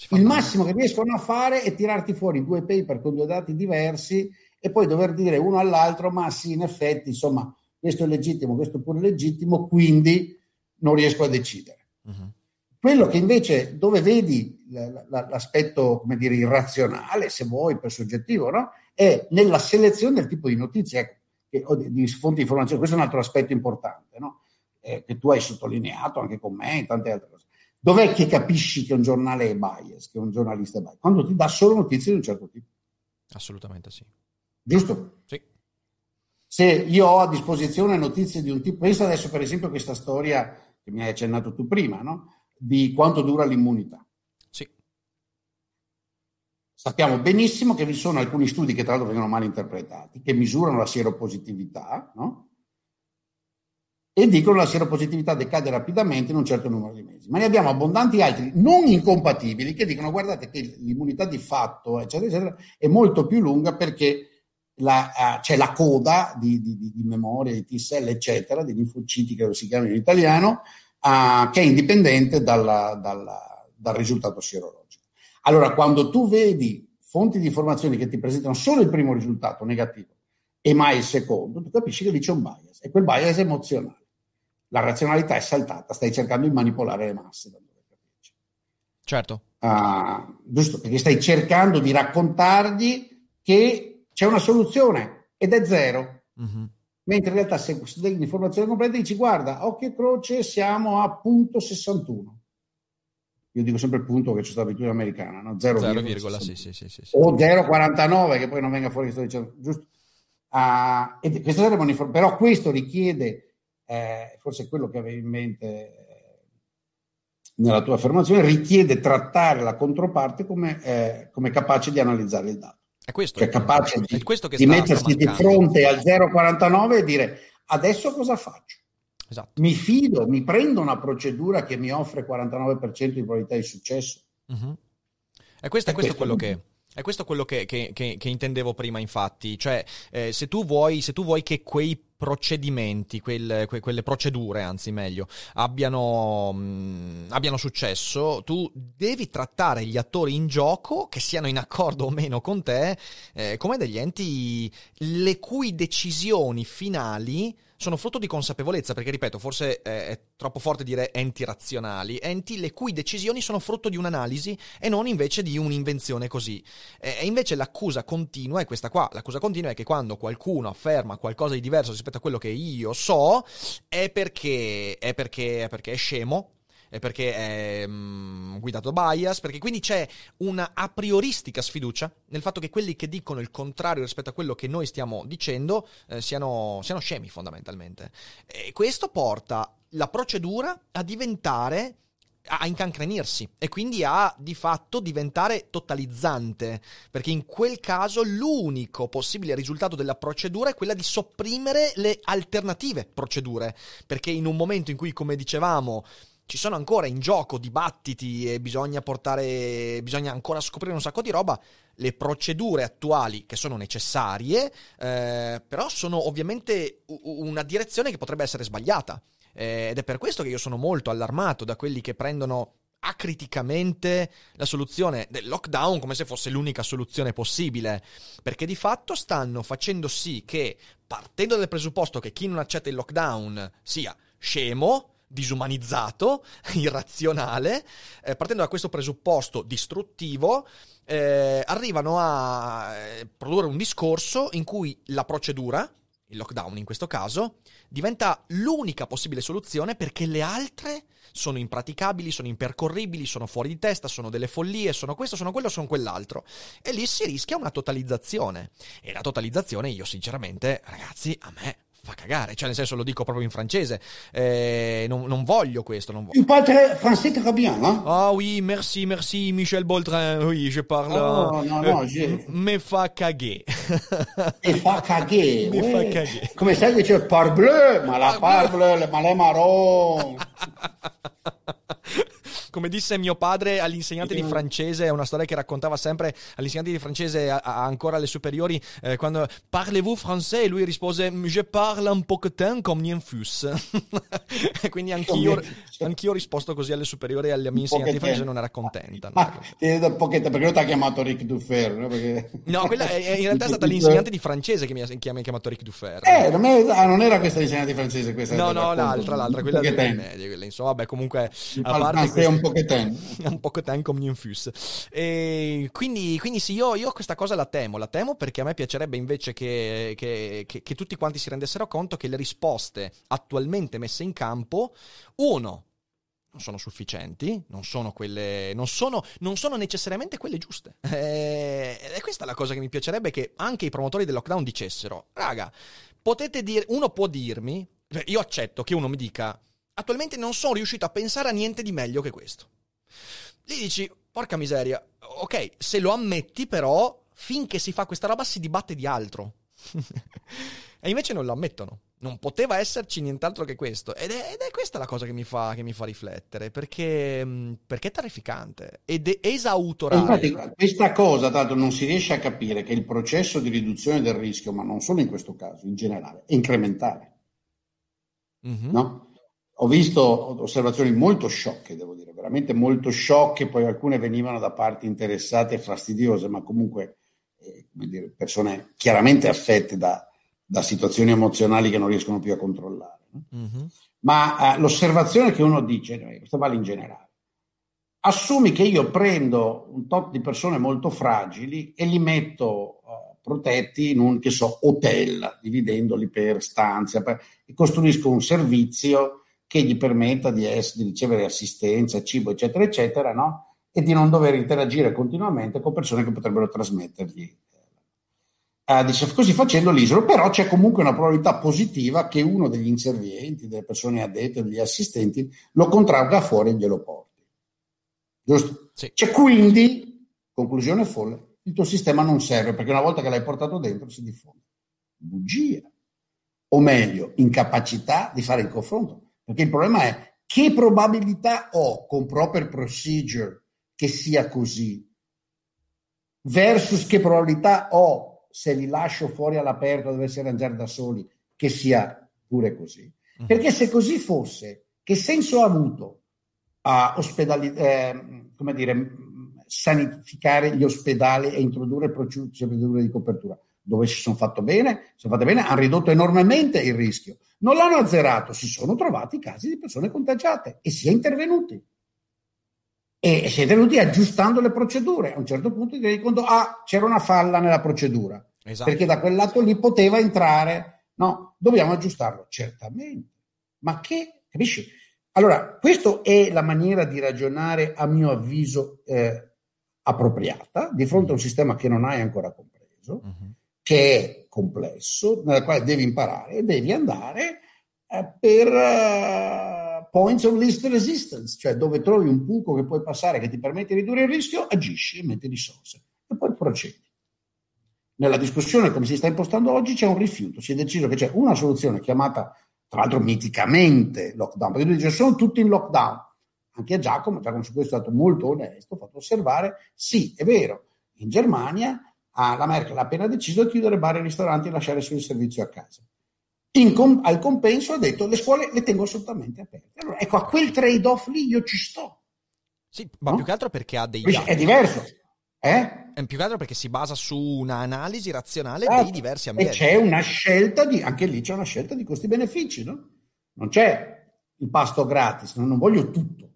il massimo che riescono a fare è tirarti fuori due paper con due dati diversi e poi dover dire uno all'altro, ma sì, in effetti, insomma, questo è legittimo, questo è pure legittimo, quindi non riesco a decidere. Uh-huh. Quello che invece, dove vedi l'aspetto, come dire, irrazionale, se vuoi, per soggettivo, no? è nella selezione del tipo di notizie ecco, di, di fonti di informazione. Questo è un altro aspetto importante, no? eh, che tu hai sottolineato anche con me e tante altre. Dov'è che capisci che un giornale è bias, che un giornalista è bias? Quando ti dà solo notizie di un certo tipo. Assolutamente sì. Giusto? Sì. Se io ho a disposizione notizie di un tipo, pensa adesso per esempio a questa storia che mi hai accennato tu prima, no? di quanto dura l'immunità. Sì. Sappiamo benissimo che vi sono alcuni studi che tra l'altro vengono mal interpretati, che misurano la sieropositività, no? E dicono la sieropositività decade rapidamente in un certo numero di mesi. Ma ne abbiamo abbondanti altri non incompatibili che dicono guardate che l'immunità di fatto, eccetera, eccetera, è molto più lunga perché la, uh, c'è la coda di, di, di, memoria, di T-cell, eccetera, di linfociti che si chiamano in italiano, uh, che è indipendente dalla, dalla, dal risultato sierologico. Allora, quando tu vedi fonti di informazioni che ti presentano solo il primo risultato negativo e mai il secondo, tu capisci che lì c'è un bias e quel bias è emozionale la razionalità è saltata, stai cercando di manipolare le masse. Certo. Uh, giusto, perché stai cercando di raccontargli che c'è una soluzione ed è zero. Uh-huh. Mentre in realtà se dai l'informazione completa dici guarda, occhio e croce siamo a punto 61. Io dico sempre il punto che c'è stata l'abitudine americana, no? 0, 0, sì, sì, sì, sì, O 0,49 che poi non venga fuori che sto dicendo, giusto? Uh, e questo però questo richiede eh, forse quello che avevi in mente eh, nella tua affermazione, richiede trattare la controparte come, eh, come capace di analizzare il dato. È questo, cioè capace di, di mettersi di fronte al 0,49 e dire adesso cosa faccio? Esatto. Mi fido, mi prendo una procedura che mi offre 49% di probabilità di successo. Uh-huh. E questo è, questo quello che è questo quello che, che, che, che, intendevo prima, infatti. Cioè, eh, se, tu vuoi, se, tu vuoi, che quei procedimenti, quelle, que, quelle procedure, anzi meglio, abbiano, mh, mm, abbiano, successo, tu devi trattare gli attori in gioco, che siano in accordo o meno con te, eh, come degli enti le cui decisioni finali sono frutto di consapevolezza, perché ripeto, forse è troppo forte dire enti razionali, enti le cui decisioni sono frutto di un'analisi e non invece di un'invenzione così. E invece l'accusa continua è questa qua, l'accusa continua è che quando qualcuno afferma qualcosa di diverso rispetto a quello che io so, è perché è, perché, è, perché è scemo, perché è mm, guidato bias, perché quindi c'è una a prioristica sfiducia nel fatto che quelli che dicono il contrario rispetto a quello che noi stiamo dicendo eh, siano, siano scemi fondamentalmente. E questo porta la procedura a diventare a incancrenirsi e quindi a di fatto diventare totalizzante, perché in quel caso l'unico possibile risultato della procedura è quella di sopprimere le alternative procedure, perché in un momento in cui, come dicevamo, ci sono ancora in gioco dibattiti e bisogna portare, bisogna ancora scoprire un sacco di roba. Le procedure attuali, che sono necessarie, eh, però sono ovviamente una direzione che potrebbe essere sbagliata. Eh, ed è per questo che io sono molto allarmato da quelli che prendono acriticamente la soluzione del lockdown come se fosse l'unica soluzione possibile, perché di fatto stanno facendo sì che, partendo dal presupposto che chi non accetta il lockdown sia scemo, disumanizzato, irrazionale, eh, partendo da questo presupposto distruttivo, eh, arrivano a eh, produrre un discorso in cui la procedura, il lockdown in questo caso, diventa l'unica possibile soluzione perché le altre sono impraticabili, sono impercorribili, sono fuori di testa, sono delle follie, sono questo, sono quello, sono quell'altro. E lì si rischia una totalizzazione. E la totalizzazione, io sinceramente, ragazzi, a me fa cagare, cioè nel senso lo dico proprio in francese, eh, non, non, voglio questo. Non voglio. Tu parles français très bien, hein? Ah oui, merci, merci Michel Boldrin, oui, je parle... Oh, no, no, euh, me fa cagare. Mi fa cagare. Cagare. Come sai che c'è parbleu, ma la parbleu, ma le marron. Come disse mio padre all'insegnante di francese, è una storia che raccontava sempre all'insegnante di francese a, a, ancora alle superiori, eh, quando parlez-vous français? E lui rispose je parle un poquetin comme nien fus. Quindi anch'io, anch'io ho risposto così alle superiori e alle mie insegnanti di francese non era contenta. No? perché non ti ha chiamato Ric Duffer? No, perché... no quella è, in realtà è stata l'insegnante di francese che mi ha, che mi ha chiamato Ric Duffer. Eh, non, è, ah, non era questa l'insegnante di francese, questa No, no, l'altra, l'altra, quella delle medie, quella, insomma, vabbè, comunque a parte questo, un pochettino un pochettino come infus e quindi, quindi sì io, io, questa cosa la temo la temo perché a me piacerebbe invece che, che, che, che tutti quanti si rendessero conto che le risposte attualmente messe in campo uno non sono sufficienti, non sono quelle, non sono, non sono necessariamente quelle giuste. E eh, questa è la cosa che mi piacerebbe che anche i promotori del lockdown dicessero, raga, potete dire, uno può dirmi, io accetto che uno mi dica, attualmente non sono riuscito a pensare a niente di meglio che questo. Lì dici, porca miseria, ok, se lo ammetti però, finché si fa questa roba si dibatte di altro. e invece non lo ammettono. Non poteva esserci nient'altro che questo. Ed è, ed è questa la cosa che mi fa, che mi fa riflettere, perché, mm, perché, è terrificante ed è esautorale. Infatti, questa cosa, tanto non si riesce a capire che il processo di riduzione del rischio, ma non solo in questo caso, in generale, è incrementale. Mm-hmm. No? Ho visto osservazioni molto sciocche, devo dire, veramente molto sciocche, poi alcune venivano da parti interessate e fastidiose, ma comunque eh, dire, persone chiaramente affette da, da, situazioni emozionali che non riescono più a controllare. No? Mm-hmm. Ma eh, l'osservazione che uno dice, questo vale in generale, assumi che io prendo un tot di persone molto fragili e li metto uh, protetti in un, che so, hotel, dividendoli per stanze, per, e costruisco un servizio che gli permetta di, essere, di ricevere assistenza, cibo, eccetera, eccetera, no? e di non dover interagire continuamente con persone che potrebbero trasmettergli. Uh, dice, così facendo l'isolo, però c'è comunque una probabilità positiva che uno degli inservienti, delle persone addette, degli assistenti, lo contragga fuori e glielo porti. Giusto? Sì. C'è quindi, conclusione folle, il tuo sistema non serve perché una volta che l'hai portato dentro si diffonde. Bugia. O meglio, incapacità di fare il confronto. Perché il problema è che probabilità ho con proper procedure che sia così versus che probabilità ho se li lascio fuori all'aperto dovessi arrangiare da soli che sia pure così. Mhm. Perché se così fosse, che senso ha avuto a ospedali, eh, come dire, sanificare gli ospedali e introdurre procedure di copertura? dove si sono fatto bene, sono fatte bene, hanno ridotto enormemente il rischio. Non l'hanno azzerato, si sono trovati casi di persone contagiate e si è intervenuti. E si è intervenuti aggiustando le procedure. A un certo punto ti rendi conto, ah, c'era una falla nella procedura. Esatto. Perché da quel lato lì poteva entrare. No, dobbiamo aggiustarlo. Certamente. Ma che, capisci? Allora, questa è la maniera di ragionare, a mio avviso, eh, appropriata di fronte a un sistema che non hai ancora compreso. Uh-huh che è complesso, nel quale devi imparare e devi andare eh, per uh, points of least resistance, cioè dove trovi un buco che puoi passare che ti permette di ridurre il rischio, agisci e metti risorse e poi procedi. Nella discussione come si sta impostando oggi c'è un rifiuto, si è deciso che c'è una soluzione chiamata tra l'altro miticamente lockdown, perché lui dice sono tutti in lockdown. Anche a Giacomo, Giacomo su questo è stato molto onesto, ha fatto osservare, sì, è vero, in Germania ah, la Merkel ha appena deciso di chiudere bar e ristoranti e lasciare solo il servizio a casa. Com- al compenso ha detto le scuole le tengo assolutamente aperte. Allora, ecco, a quel trade-off lì io ci sto. Sì, ma no? più che altro perché ha dei dati. È diverso. Eh? È più che altro perché si basa su un'analisi razionale esatto. dei diversi ambienti. E c'è una scelta di, anche lì c'è una scelta di costi-benefici, no? Non c'è il pasto gratis, no? non voglio tutto.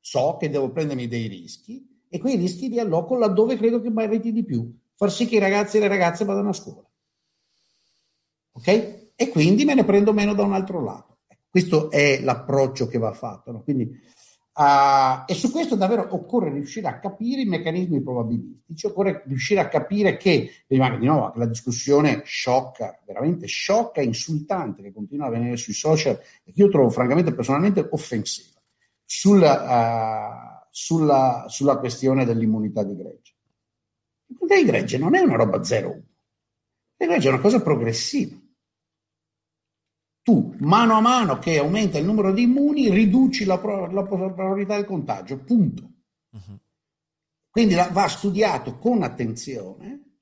So che devo prendermi dei rischi e quei rischi li alloco laddove credo che meriti di più far sì che i ragazzi e le ragazze vadano a scuola. Ok? E quindi me ne prendo meno da un altro lato. Questo è l'approccio che va fatto. No? Quindi, uh, e su questo davvero occorre riuscire a capire i meccanismi probabilistici, occorre riuscire a capire che, prima di nuovo, la discussione sciocca, veramente sciocca e insultante che continua a venire sui social, e che io trovo francamente personalmente offensiva, sulla, uh, sulla, sulla questione dell'immunità di gregge. Il di gregge non è una roba 0-1. Invece è una cosa progressiva. Tu, mano a mano che aumenta il numero di immuni, riduci la, la probabilità del contagio, punto. Uh-huh. Quindi la, va studiato con attenzione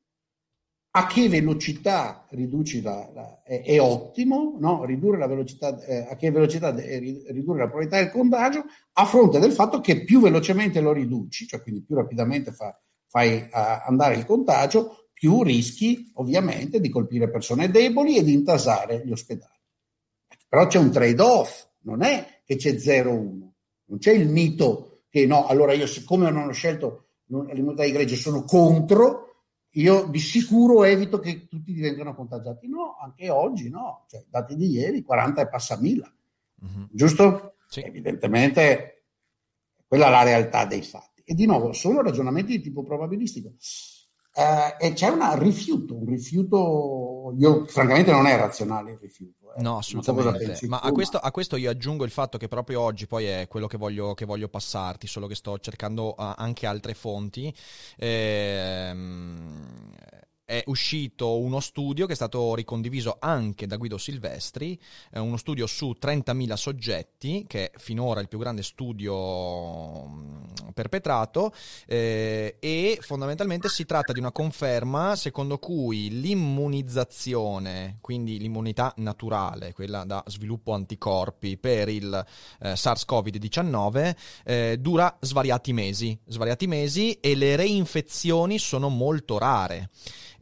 a che velocità riduci la, la è, è, ottimo, no? ridurre la velocità, eh, a che velocità eh, ridurre la probabilità del contagio, a fronte del fatto che più velocemente lo riduci, cioè quindi più rapidamente fa, fai andare il contagio, più rischi ovviamente di colpire persone deboli e di intasare gli ospedali. Però c'è un trade-off, non è che c'è 0-1, non c'è il mito che no, allora io siccome non ho scelto l'immunità di gregge sono contro, io di sicuro evito che tutti diventino contagiati. No, anche oggi no, cioè, dati di ieri 40 e passa mila, mm-hmm. giusto? Sì. Evidentemente quella è la realtà dei fatti. E di nuovo, sono ragionamenti di tipo probabilistico. Eh, e c'è un rifiuto, un rifiuto, io francamente non è razionale il rifiuto. Eh. No, assolutamente. Ma a questo, a questo, io aggiungo il fatto che proprio oggi poi è quello che voglio, che voglio passarti, solo che sto cercando uh, anche altre fonti. Ehm è uscito uno studio che è stato ricondiviso anche da Guido Silvestri, eh, uno studio su 30.000 soggetti, che è finora il più grande studio mm, perpetrato, eh, e fondamentalmente si tratta di una conferma secondo cui l'immunizzazione, quindi l'immunità naturale, quella da sviluppo anticorpi per il eh, SARS-CoV-19, eh, dura svariati mesi, svariati mesi e le reinfezioni sono molto rare.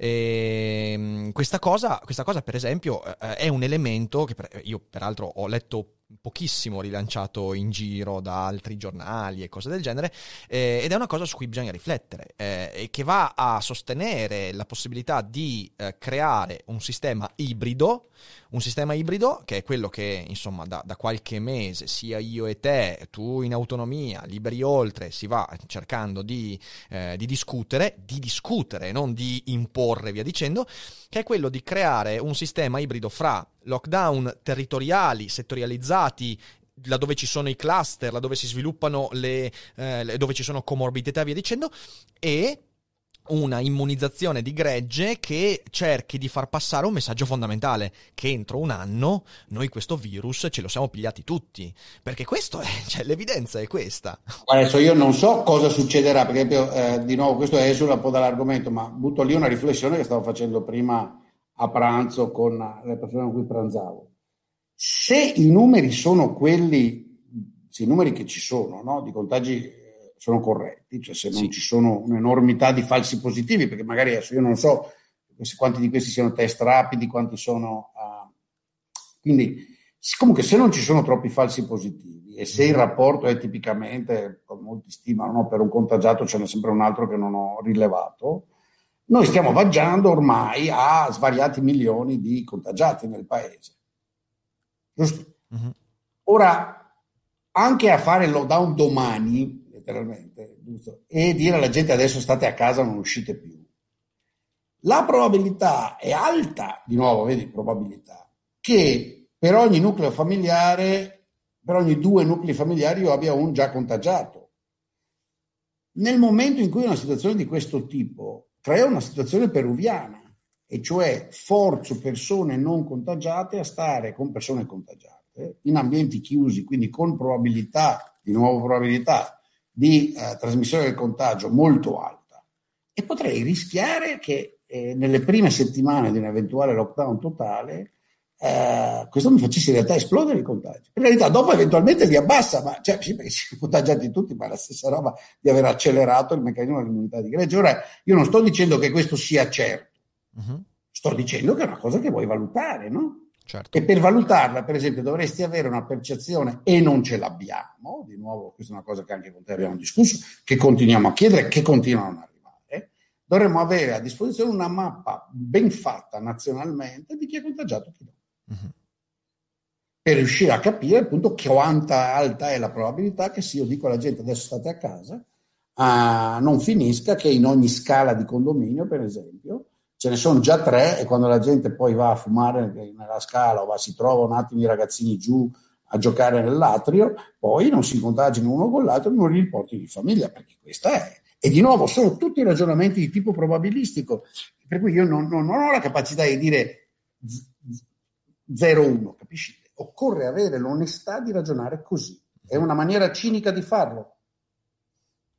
E, ehm, questa, cosa, questa cosa, per esempio, eh, è un elemento che io peraltro ho letto pochissimo rilanciato in giro da altri giornali e cose del genere, eh, ed è una cosa su cui bisogna riflettere eh, e che va a sostenere la possibilità di eh, creare un sistema ibrido, un sistema ibrido che è quello che insomma da, da, qualche mese sia io e te, tu in autonomia, liberi oltre, si va cercando di, eh, di discutere, di discutere, non di imporre via dicendo, che è quello di creare un sistema ibrido fra lockdown territoriali, settorializzati, laddove ci sono i cluster, laddove si sviluppano le, eh, dove ci sono comorbidità, via dicendo, e una immunizzazione di gregge che cerchi di far passare un messaggio fondamentale, che entro un anno noi questo virus ce lo siamo pigliati tutti, perché questo è, cioè, l'evidenza è questa. Adesso io non so cosa succederà, perché eh, di nuovo questo esula un po' dall'argomento, ma butto lì una riflessione che stavo facendo prima a pranzo con le persone con cui pranzavo. Se i numeri sono quelli, se i numeri che ci sono, no, di contagi eh, sono corretti, cioè se non sì. ci sono un'enormità di falsi positivi, perché magari adesso io non so quanti di questi siano test rapidi, quanti sono... Uh, quindi comunque se non ci sono troppi falsi positivi e se il rapporto è tipicamente, come molti stimano, no, per un contagiato ce n'è sempre un altro che non ho rilevato, noi stiamo viaggiando ormai a svariati milioni di contagiati nel paese. Giusto? Uh-huh. Ora, anche a fare il lockdown domani, letteralmente, giusto? e dire alla gente adesso state a casa, non uscite più. La probabilità è alta, di nuovo, vedi, probabilità, che per ogni nucleo familiare, per ogni due nuclei familiari io abbia un già contagiato. Nel momento in cui una situazione di questo tipo crea una situazione peruviana, e cioè forzo persone non contagiate a stare con persone contagiate in ambienti chiusi, quindi con probabilità, di nuovo probabilità, di eh, trasmissione del contagio molto alta. E potrei rischiare che eh, nelle prime settimane di un eventuale lockdown totale eh, questo mi facesse in realtà esplodere i contagi. In realtà dopo eventualmente li abbassa, ma cioè, sì, perché si contagiati tutti, ma è la stessa roba di aver accelerato il meccanismo dell'immunità di gregge. Ora, io non sto dicendo che questo sia certo, uh-huh. sto dicendo che è una cosa che vuoi valutare, no? Certo. E per valutarla, per esempio, dovresti avere una percezione, e non ce l'abbiamo, di nuovo, questa è una cosa che anche con te abbiamo discusso, che continuiamo a chiedere, che continuano a arrivare, dovremmo avere a disposizione una mappa ben fatta nazionalmente di chi è contagiato e chi no. Uh-huh. Per riuscire a capire appunto quanta alta è la probabilità che se io dico alla gente adesso state a casa, uh, non finisca che in ogni scala di condominio, per esempio, ce ne sono già tre e quando la gente poi va a fumare nella scala o va, si trova un attimo i ragazzini giù a giocare nell'atrio, poi non si contagino uno con l'altro non li riporti di famiglia, perché questa è. E di nuovo sono tutti ragionamenti di tipo probabilistico. Per cui io non, non, non ho la capacità di dire 0-1, capisci? Occorre avere l'onestà di ragionare così. È una maniera cinica di farlo,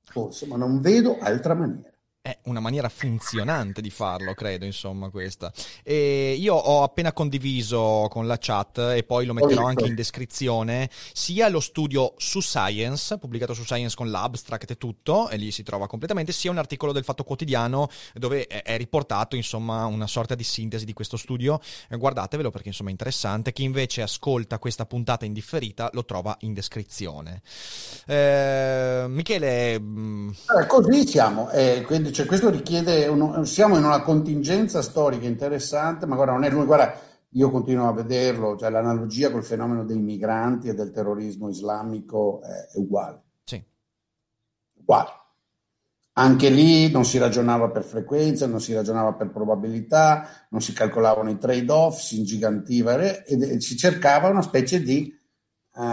forse, ma non vedo altra maniera è una maniera funzionante di farlo, credo, insomma, questa. E io ho appena condiviso con la chat e poi lo metterò anche in descrizione sia lo studio su Science, pubblicato su Science con l'abstract e tutto, e lì si trova completamente, sia un articolo del Fatto Quotidiano dove è, riportato, insomma, una sorta di sintesi di questo studio. guardatevelo perché, insomma, è interessante. Chi invece ascolta questa puntata indifferita lo trova in descrizione. Eh, Michele... Mm, eh, così siamo, eh, quindi cioè, questo richiede, uno, siamo in una contingenza storica interessante, ma guarda, non è lui, guarda, io continuo a vederlo, cioè l'analogia col fenomeno dei migranti e del terrorismo islamico è, è uguale. Sì. Uguale. Anche lì non si ragionava per frequenza, non si ragionava per probabilità, non si calcolavano i trade-off, si ingigantiva e si cercava una specie di uh,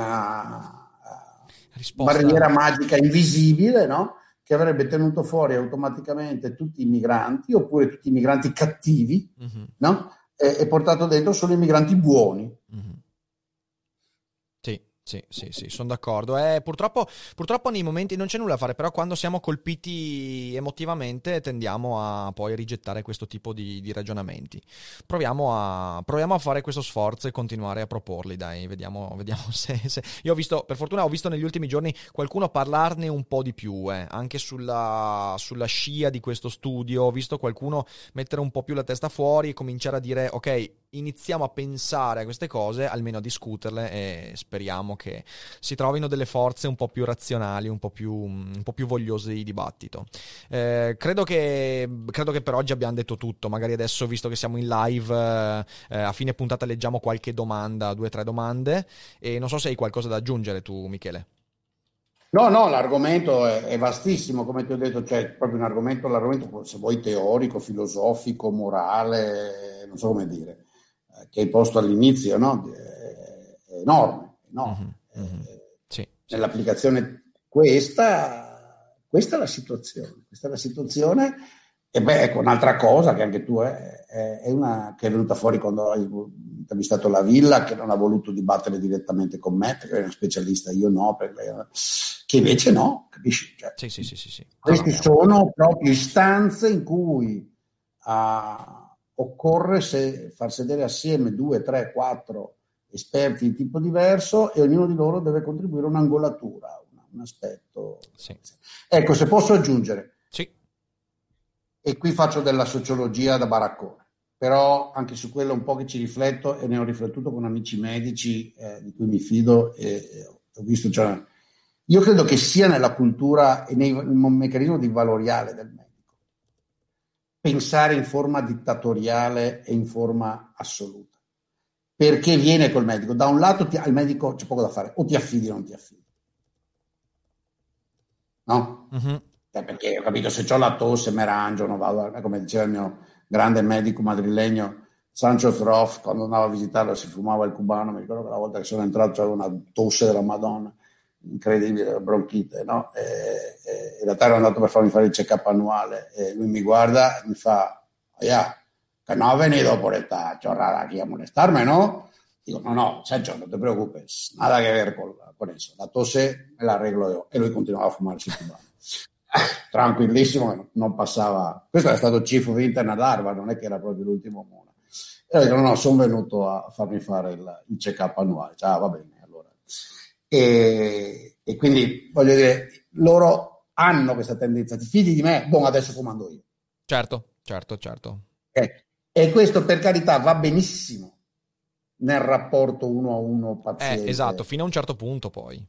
barriera magica invisibile, no? Che avrebbe tenuto fuori automaticamente tutti i migranti oppure tutti i migranti cattivi mm-hmm. no? e, e, portato dentro solo i migranti buoni. Mm-hmm. Sì, sì, sì, sono d'accordo. Eh, purtroppo, purtroppo nei momenti non c'è nulla da fare, però quando siamo colpiti emotivamente tendiamo a poi rigettare questo tipo di, di ragionamenti. Proviamo a, proviamo a, fare questo sforzo e continuare a proporli, dai, vediamo, vediamo se, se, Io ho visto, per fortuna ho visto negli ultimi giorni qualcuno parlarne un po' di più, eh, anche sulla, sulla scia di questo studio, ho visto qualcuno mettere un po' più la testa fuori e cominciare a dire, ok, iniziamo a pensare a queste cose, almeno a discuterle e speriamo che si trovino delle forze un po' più razionali, un po' più, un po più vogliose di dibattito. Eh, credo, che, credo, che, per oggi abbiamo detto tutto, magari adesso visto che siamo in live eh, a fine puntata leggiamo qualche domanda, due o tre domande e non so se hai qualcosa da aggiungere tu Michele. No, no, l'argomento è, è, vastissimo, come ti ho detto, c'è proprio un argomento, l'argomento se vuoi teorico, filosofico, morale, non so come dire che hai posto all'inizio, no? è enorme, enorme. Mm-hmm. Mm-hmm. Sì, Nell'applicazione questa, questa è la situazione, questa è la situazione. E beh, ecco, un'altra cosa che anche tu è, è, una che è venuta fuori quando hai intervistato la Villa, che non ha voluto dibattere direttamente con me, perché è una specialista, io no, perché, che invece no, capisci? Cioè, sì, sì, sì, sì, Queste sono proprio istanze in cui uh, occorre se, far sedere assieme due, tre, quattro esperti di tipo diverso e ognuno di loro deve contribuire un'angolatura, un, un aspetto. Sì. Ecco, se posso aggiungere, sì. e qui faccio della sociologia da baraccone, però anche su quello un po' che ci rifletto e ne ho riflettuto con amici medici eh, di cui mi fido e, e ho visto, cioè, io credo che sia nella cultura e nel meccanismo di valoriale del medico pensare in forma dittatoriale e in forma assoluta. Perché viene col medico? Da un lato ti, al medico c'è poco da fare, o ti affidi o non ti affidi. No? Uh-huh. Eh, perché ho capito, se ho la tosse, me rangio, non vado, come diceva il mio grande medico madrilegno, Sancho Zroff, quando andavo a visitarlo si fumava il cubano, mi ricordo che la volta che sono entrato c'era una tosse della Madonna incredibile, bronchite, no? E, e in realtà ero andato per farmi fare il check-up annuale e lui mi guarda e mi fa, ya, que no ha venido por esta chorrada aquí a molestarme, ¿no? Digo, no, no, Sancho, no te preocupes, nada que ver con, con eso, la tose me la arreglo io. E lui continuava a fumarsi il cubano. Tranquillissimo, non passava. Questo è stato chief of internet Harvard, non è che era proprio l'ultimo mono. E ho detto, no, no, sono venuto a farmi fare il, il check-up annuale. Ah, va bene, allora. E, e, quindi voglio dire, loro hanno questa tendenza, ti fidi di me, boh, adesso comando io. Certo, certo, certo. Okay. E questo per carità va benissimo nel rapporto uno a uno paziente. Eh, esatto, fino a un certo punto poi.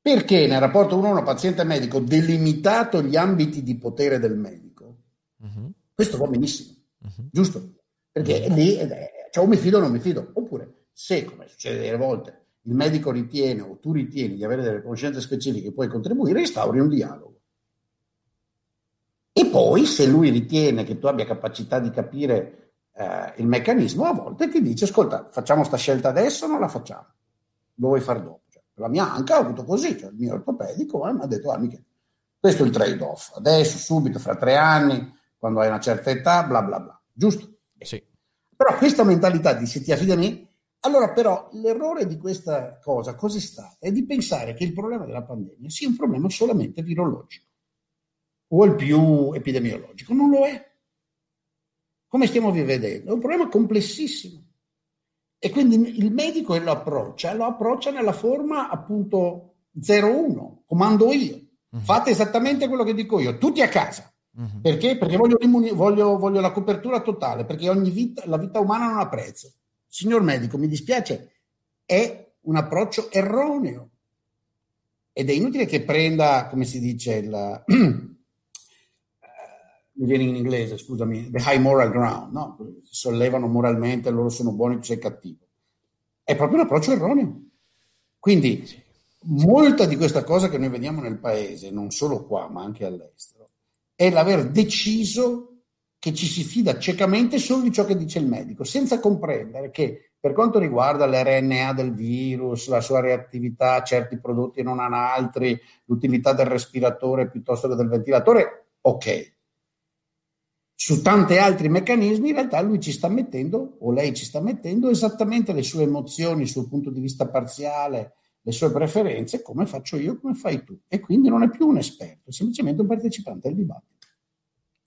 Perché nel rapporto uno a uno paziente-medico, delimitato gli ambiti di potere del medico, uh-huh. questo va benissimo, uh-huh. giusto? Perché uh-huh. lì eh, cioè, o mi fido o non mi fido. Oppure, se, come succede delle volte, il medico ritiene o tu ritieni di avere delle conoscenze specifiche puoi contribuire, instauri un dialogo. E poi, se lui ritiene che tu abbia capacità di capire eh, il meccanismo, a volte ti dice: Ascolta, facciamo questa scelta adesso o non la facciamo? Lo vuoi fare dopo? Cioè, la mia anca ha avuto così, cioè il mio ortopedico eh, mi ha detto: ah, Michele, questo è il trade-off. Adesso, subito, fra tre anni, quando hai una certa età, bla bla bla. Giusto? Sì. Però questa mentalità di se ti affidi a me, allora però l'errore di questa cosa, cos'è stato? È di pensare che il problema della pandemia sia un problema solamente virologico o il più epidemiologico. Non lo è. Come stiamo vedendo? È un problema complessissimo. E quindi il medico lo approccia, lo approccia nella forma appunto 0-1, comando io. Uh-huh. Fate esattamente quello che dico io, tutti a casa. Uh-huh. Perché? Perché voglio, voglio, voglio, la copertura totale, perché ogni vita, la vita umana non ha prezzo. Signor medico, mi dispiace, è un approccio erroneo. Ed è inutile che prenda, come si dice, il, mi viene in inglese, scusami, the high moral ground, no? Sollevano moralmente, loro sono buoni, tu sei cattivo. È proprio un approccio erroneo. Quindi, molta di questa cosa che noi vediamo nel paese, non solo qua, ma anche all'estero, è l'aver deciso che ci si fida ciecamente solo di ciò che dice il medico, senza comprendere che per quanto riguarda l'RNA del virus, la sua reattività a certi prodotti e non ad altri, l'utilità del respiratore piuttosto che del ventilatore, ok, su tanti altri meccanismi, in realtà lui ci sta mettendo, o lei ci sta mettendo, esattamente le sue emozioni, il suo punto di vista parziale, le sue preferenze, come faccio io, come fai tu. E quindi non è più un esperto, è semplicemente un partecipante al dibattito.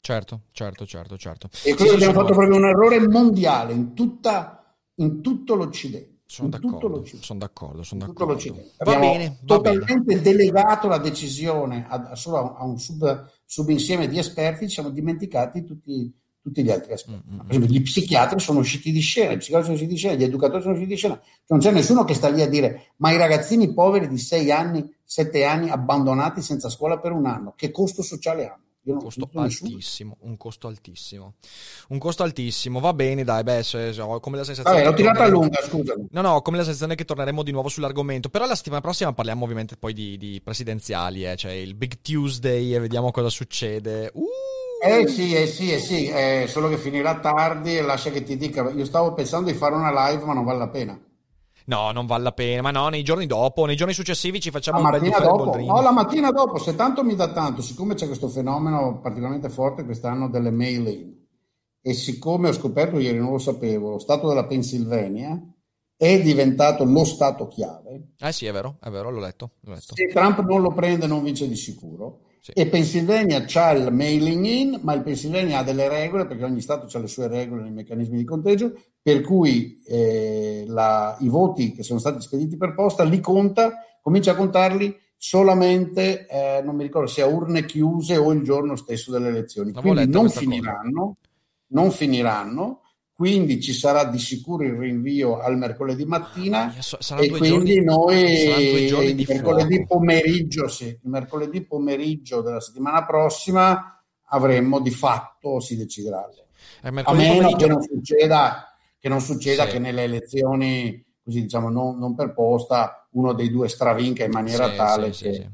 Certo, certo, certo, certo. E quello abbiamo fatto proprio un errore mondiale in, tutta, in tutto l'Occidente. Sono d'accordo, sono d'accordo, sono d'accordo. Va bene, va totalmente bene. delegato la decisione a, solo a un sub, subinsieme di esperti, ci siamo dimenticati tutti, tutti gli altri aspetti. Mm-hmm. Per esempio, gli psichiatri sono usciti di scena, i psicologi sono usciti di scena, gli educatori sono usciti di scena. Non c'è nessuno che sta lì a dire, ma i ragazzini poveri di 6 anni, 7 anni, abbandonati senza scuola per un anno, che costo sociale hanno? Un costo altissimo, un costo altissimo. Un costo altissimo, va bene, dai, beh, se, se, ho come la sensazione... Vabbè, l'ho tirata a lunga, scusami. No, no, ho come la sensazione che torneremo di nuovo sull'argomento, però la settimana prossima parliamo ovviamente poi di, di presidenziali, eh, cioè il Big Tuesday e vediamo cosa succede. Uh! Eh sì, eh sì, eh sì, eh, solo che finirà tardi e lascia che ti dica, io stavo pensando di fare una live ma non vale la pena. No, non vale la pena, ma no, nei giorni dopo, nei giorni successivi ci facciamo la un bel dopo. No, la mattina dopo, se tanto mi dà tanto, siccome c'è questo fenomeno particolarmente forte quest'anno delle mail-in, e siccome ho scoperto ieri, non lo sapevo, lo stato della Pennsylvania è diventato lo stato chiave. Eh sì, è vero, è vero, l'ho letto. L'ho letto. Se Trump non lo prende non vince di sicuro. Sì. E Pennsylvania ha il mailing in, ma il Pennsylvania ha delle regole, perché ogni Stato ha le sue regole nei meccanismi di conteggio, per cui eh, la, i voti che sono stati spediti per posta li conta, comincia a contarli solamente, eh, non mi ricordo se a urne chiuse o il giorno stesso delle elezioni. Quindi non finiranno, non finiranno, quindi ci sarà di sicuro il rinvio al mercoledì mattina ah, e quindi giorni, noi il mercoledì pomeriggio, sì, il mercoledì pomeriggio della settimana prossima avremmo di fatto, si deciderà. A meno che non succeda, che, non succeda sì. che nelle elezioni così diciamo non, non per posta uno dei due stravinca in maniera sì, tale sì, che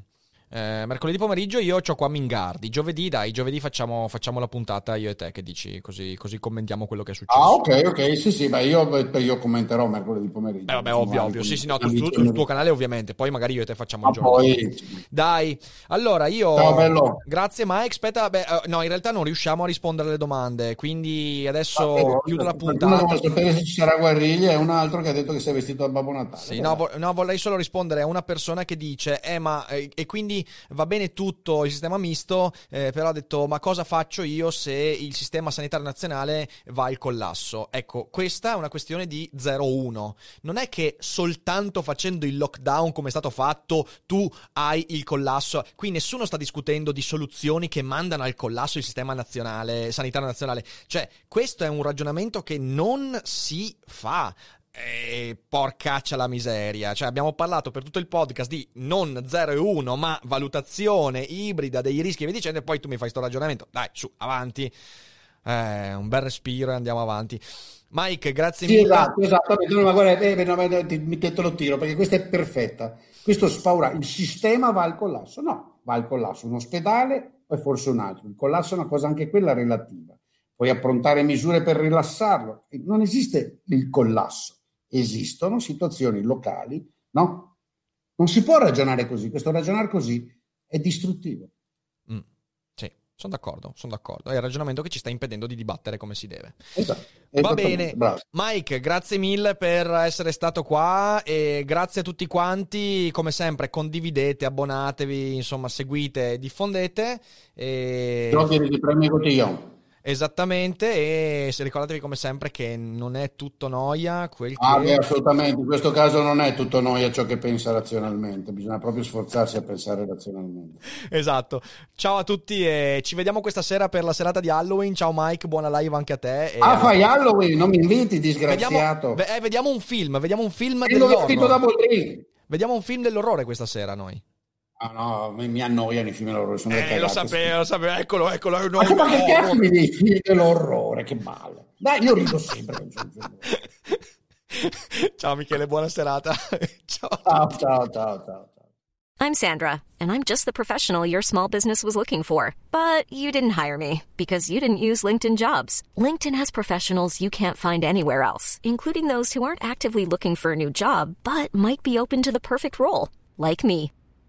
eh, mercoledì pomeriggio io ho qua Mingardi. Giovedì, dai, giovedì facciamo, facciamo, la puntata io e te, che dici? Così, così, commentiamo quello che è successo. Ah, ok, ok, sì, sì, beh, io, io commenterò mercoledì pomeriggio. Eh, vabbè, ovvio, ovvio, sì, sì, no, sul, sul tuo canale ovviamente, poi magari io e te facciamo il giorno. Poi... Dai, allora io... Ciao, bello. Grazie Mike, aspetta, beh, uh, no, in realtà non riusciamo a rispondere alle domande, quindi adesso ah, chiudo la puntata. Uno sapere se ci sarà guerriglia e un altro che ha detto che sei vestito da Babbo Natale. Sì, no, vo- no, vorrei solo rispondere a una persona che dice, eh, ma, eh, e quindi va bene tu tutto il sistema misto, eh, però ha detto ma cosa faccio io se il sistema sanitario nazionale va al collasso? Ecco, questa è una questione di 0-1. Non è che soltanto facendo il lockdown come è stato fatto tu hai il collasso. Qui nessuno sta discutendo di soluzioni che mandano al collasso il sistema nazionale, sanitario nazionale. Cioè, questo è un ragionamento che non si fa. E porcaccia la miseria. Cioè, abbiamo parlato per tutto il podcast di non 0 e 1, ma valutazione ibrida dei rischi e via dicendo. E poi tu mi fai sto ragionamento. Dai, su, avanti. Eh, un bel respiro e andiamo avanti. Mike, grazie sì, mille. Esatto, esatto. No, ma guarda, eh, no, ma ti, mi te lo tiro perché questa è perfetta. Questo spaura. Il sistema va al collasso. No, va al collasso un ospedale, poi forse un altro. Il collasso è una cosa anche quella relativa. Puoi approntare misure per rilassarlo. Non esiste il collasso esistono situazioni locali, no? Non si può ragionare così, questo ragionare così è distruttivo. Mm, sì, Sono d'accordo, sono d'accordo. È il ragionamento che ci sta impedendo di dibattere come si deve. Esatto. Va bene, bravo. Mike, grazie mille per essere stato qua e grazie a tutti quanti. Come sempre, condividete, abbonatevi, insomma, seguite, diffondete. E... Giochi di premi cotillon. Esattamente, e ricordatevi come sempre che non è tutto noia quel ah, che... beh, assolutamente, in questo caso non è tutto noia ciò che pensa razionalmente, bisogna proprio sforzarsi a pensare razionalmente. Esatto, ciao a tutti e ci vediamo questa sera per la serata di Halloween, ciao Mike, buona live anche a te. ah, a... fai Halloween, non mi inviti, disgraziato. Vediamo, eh, vediamo un film, vediamo un film... Vediamo un film dell'orrore questa sera noi. Ah no, mi annoiano i film dell'orrore. Sono eh, lo sapevo, lo sapevo, eccolo, eccolo. No, ma, ma che cazzo mi dei film dell'orrore? Che male. Dai, io rido sempre. ciao Michele, buona serata. ciao. Ciao, ciao, ciao, ciao. I'm Sandra, and I'm just the professional your small business was looking for. But you didn't hire me because you didn't use LinkedIn jobs. LinkedIn has professionals you can't find anywhere else, including those who aren't actively looking for a new job, but might be open to the perfect role, like me.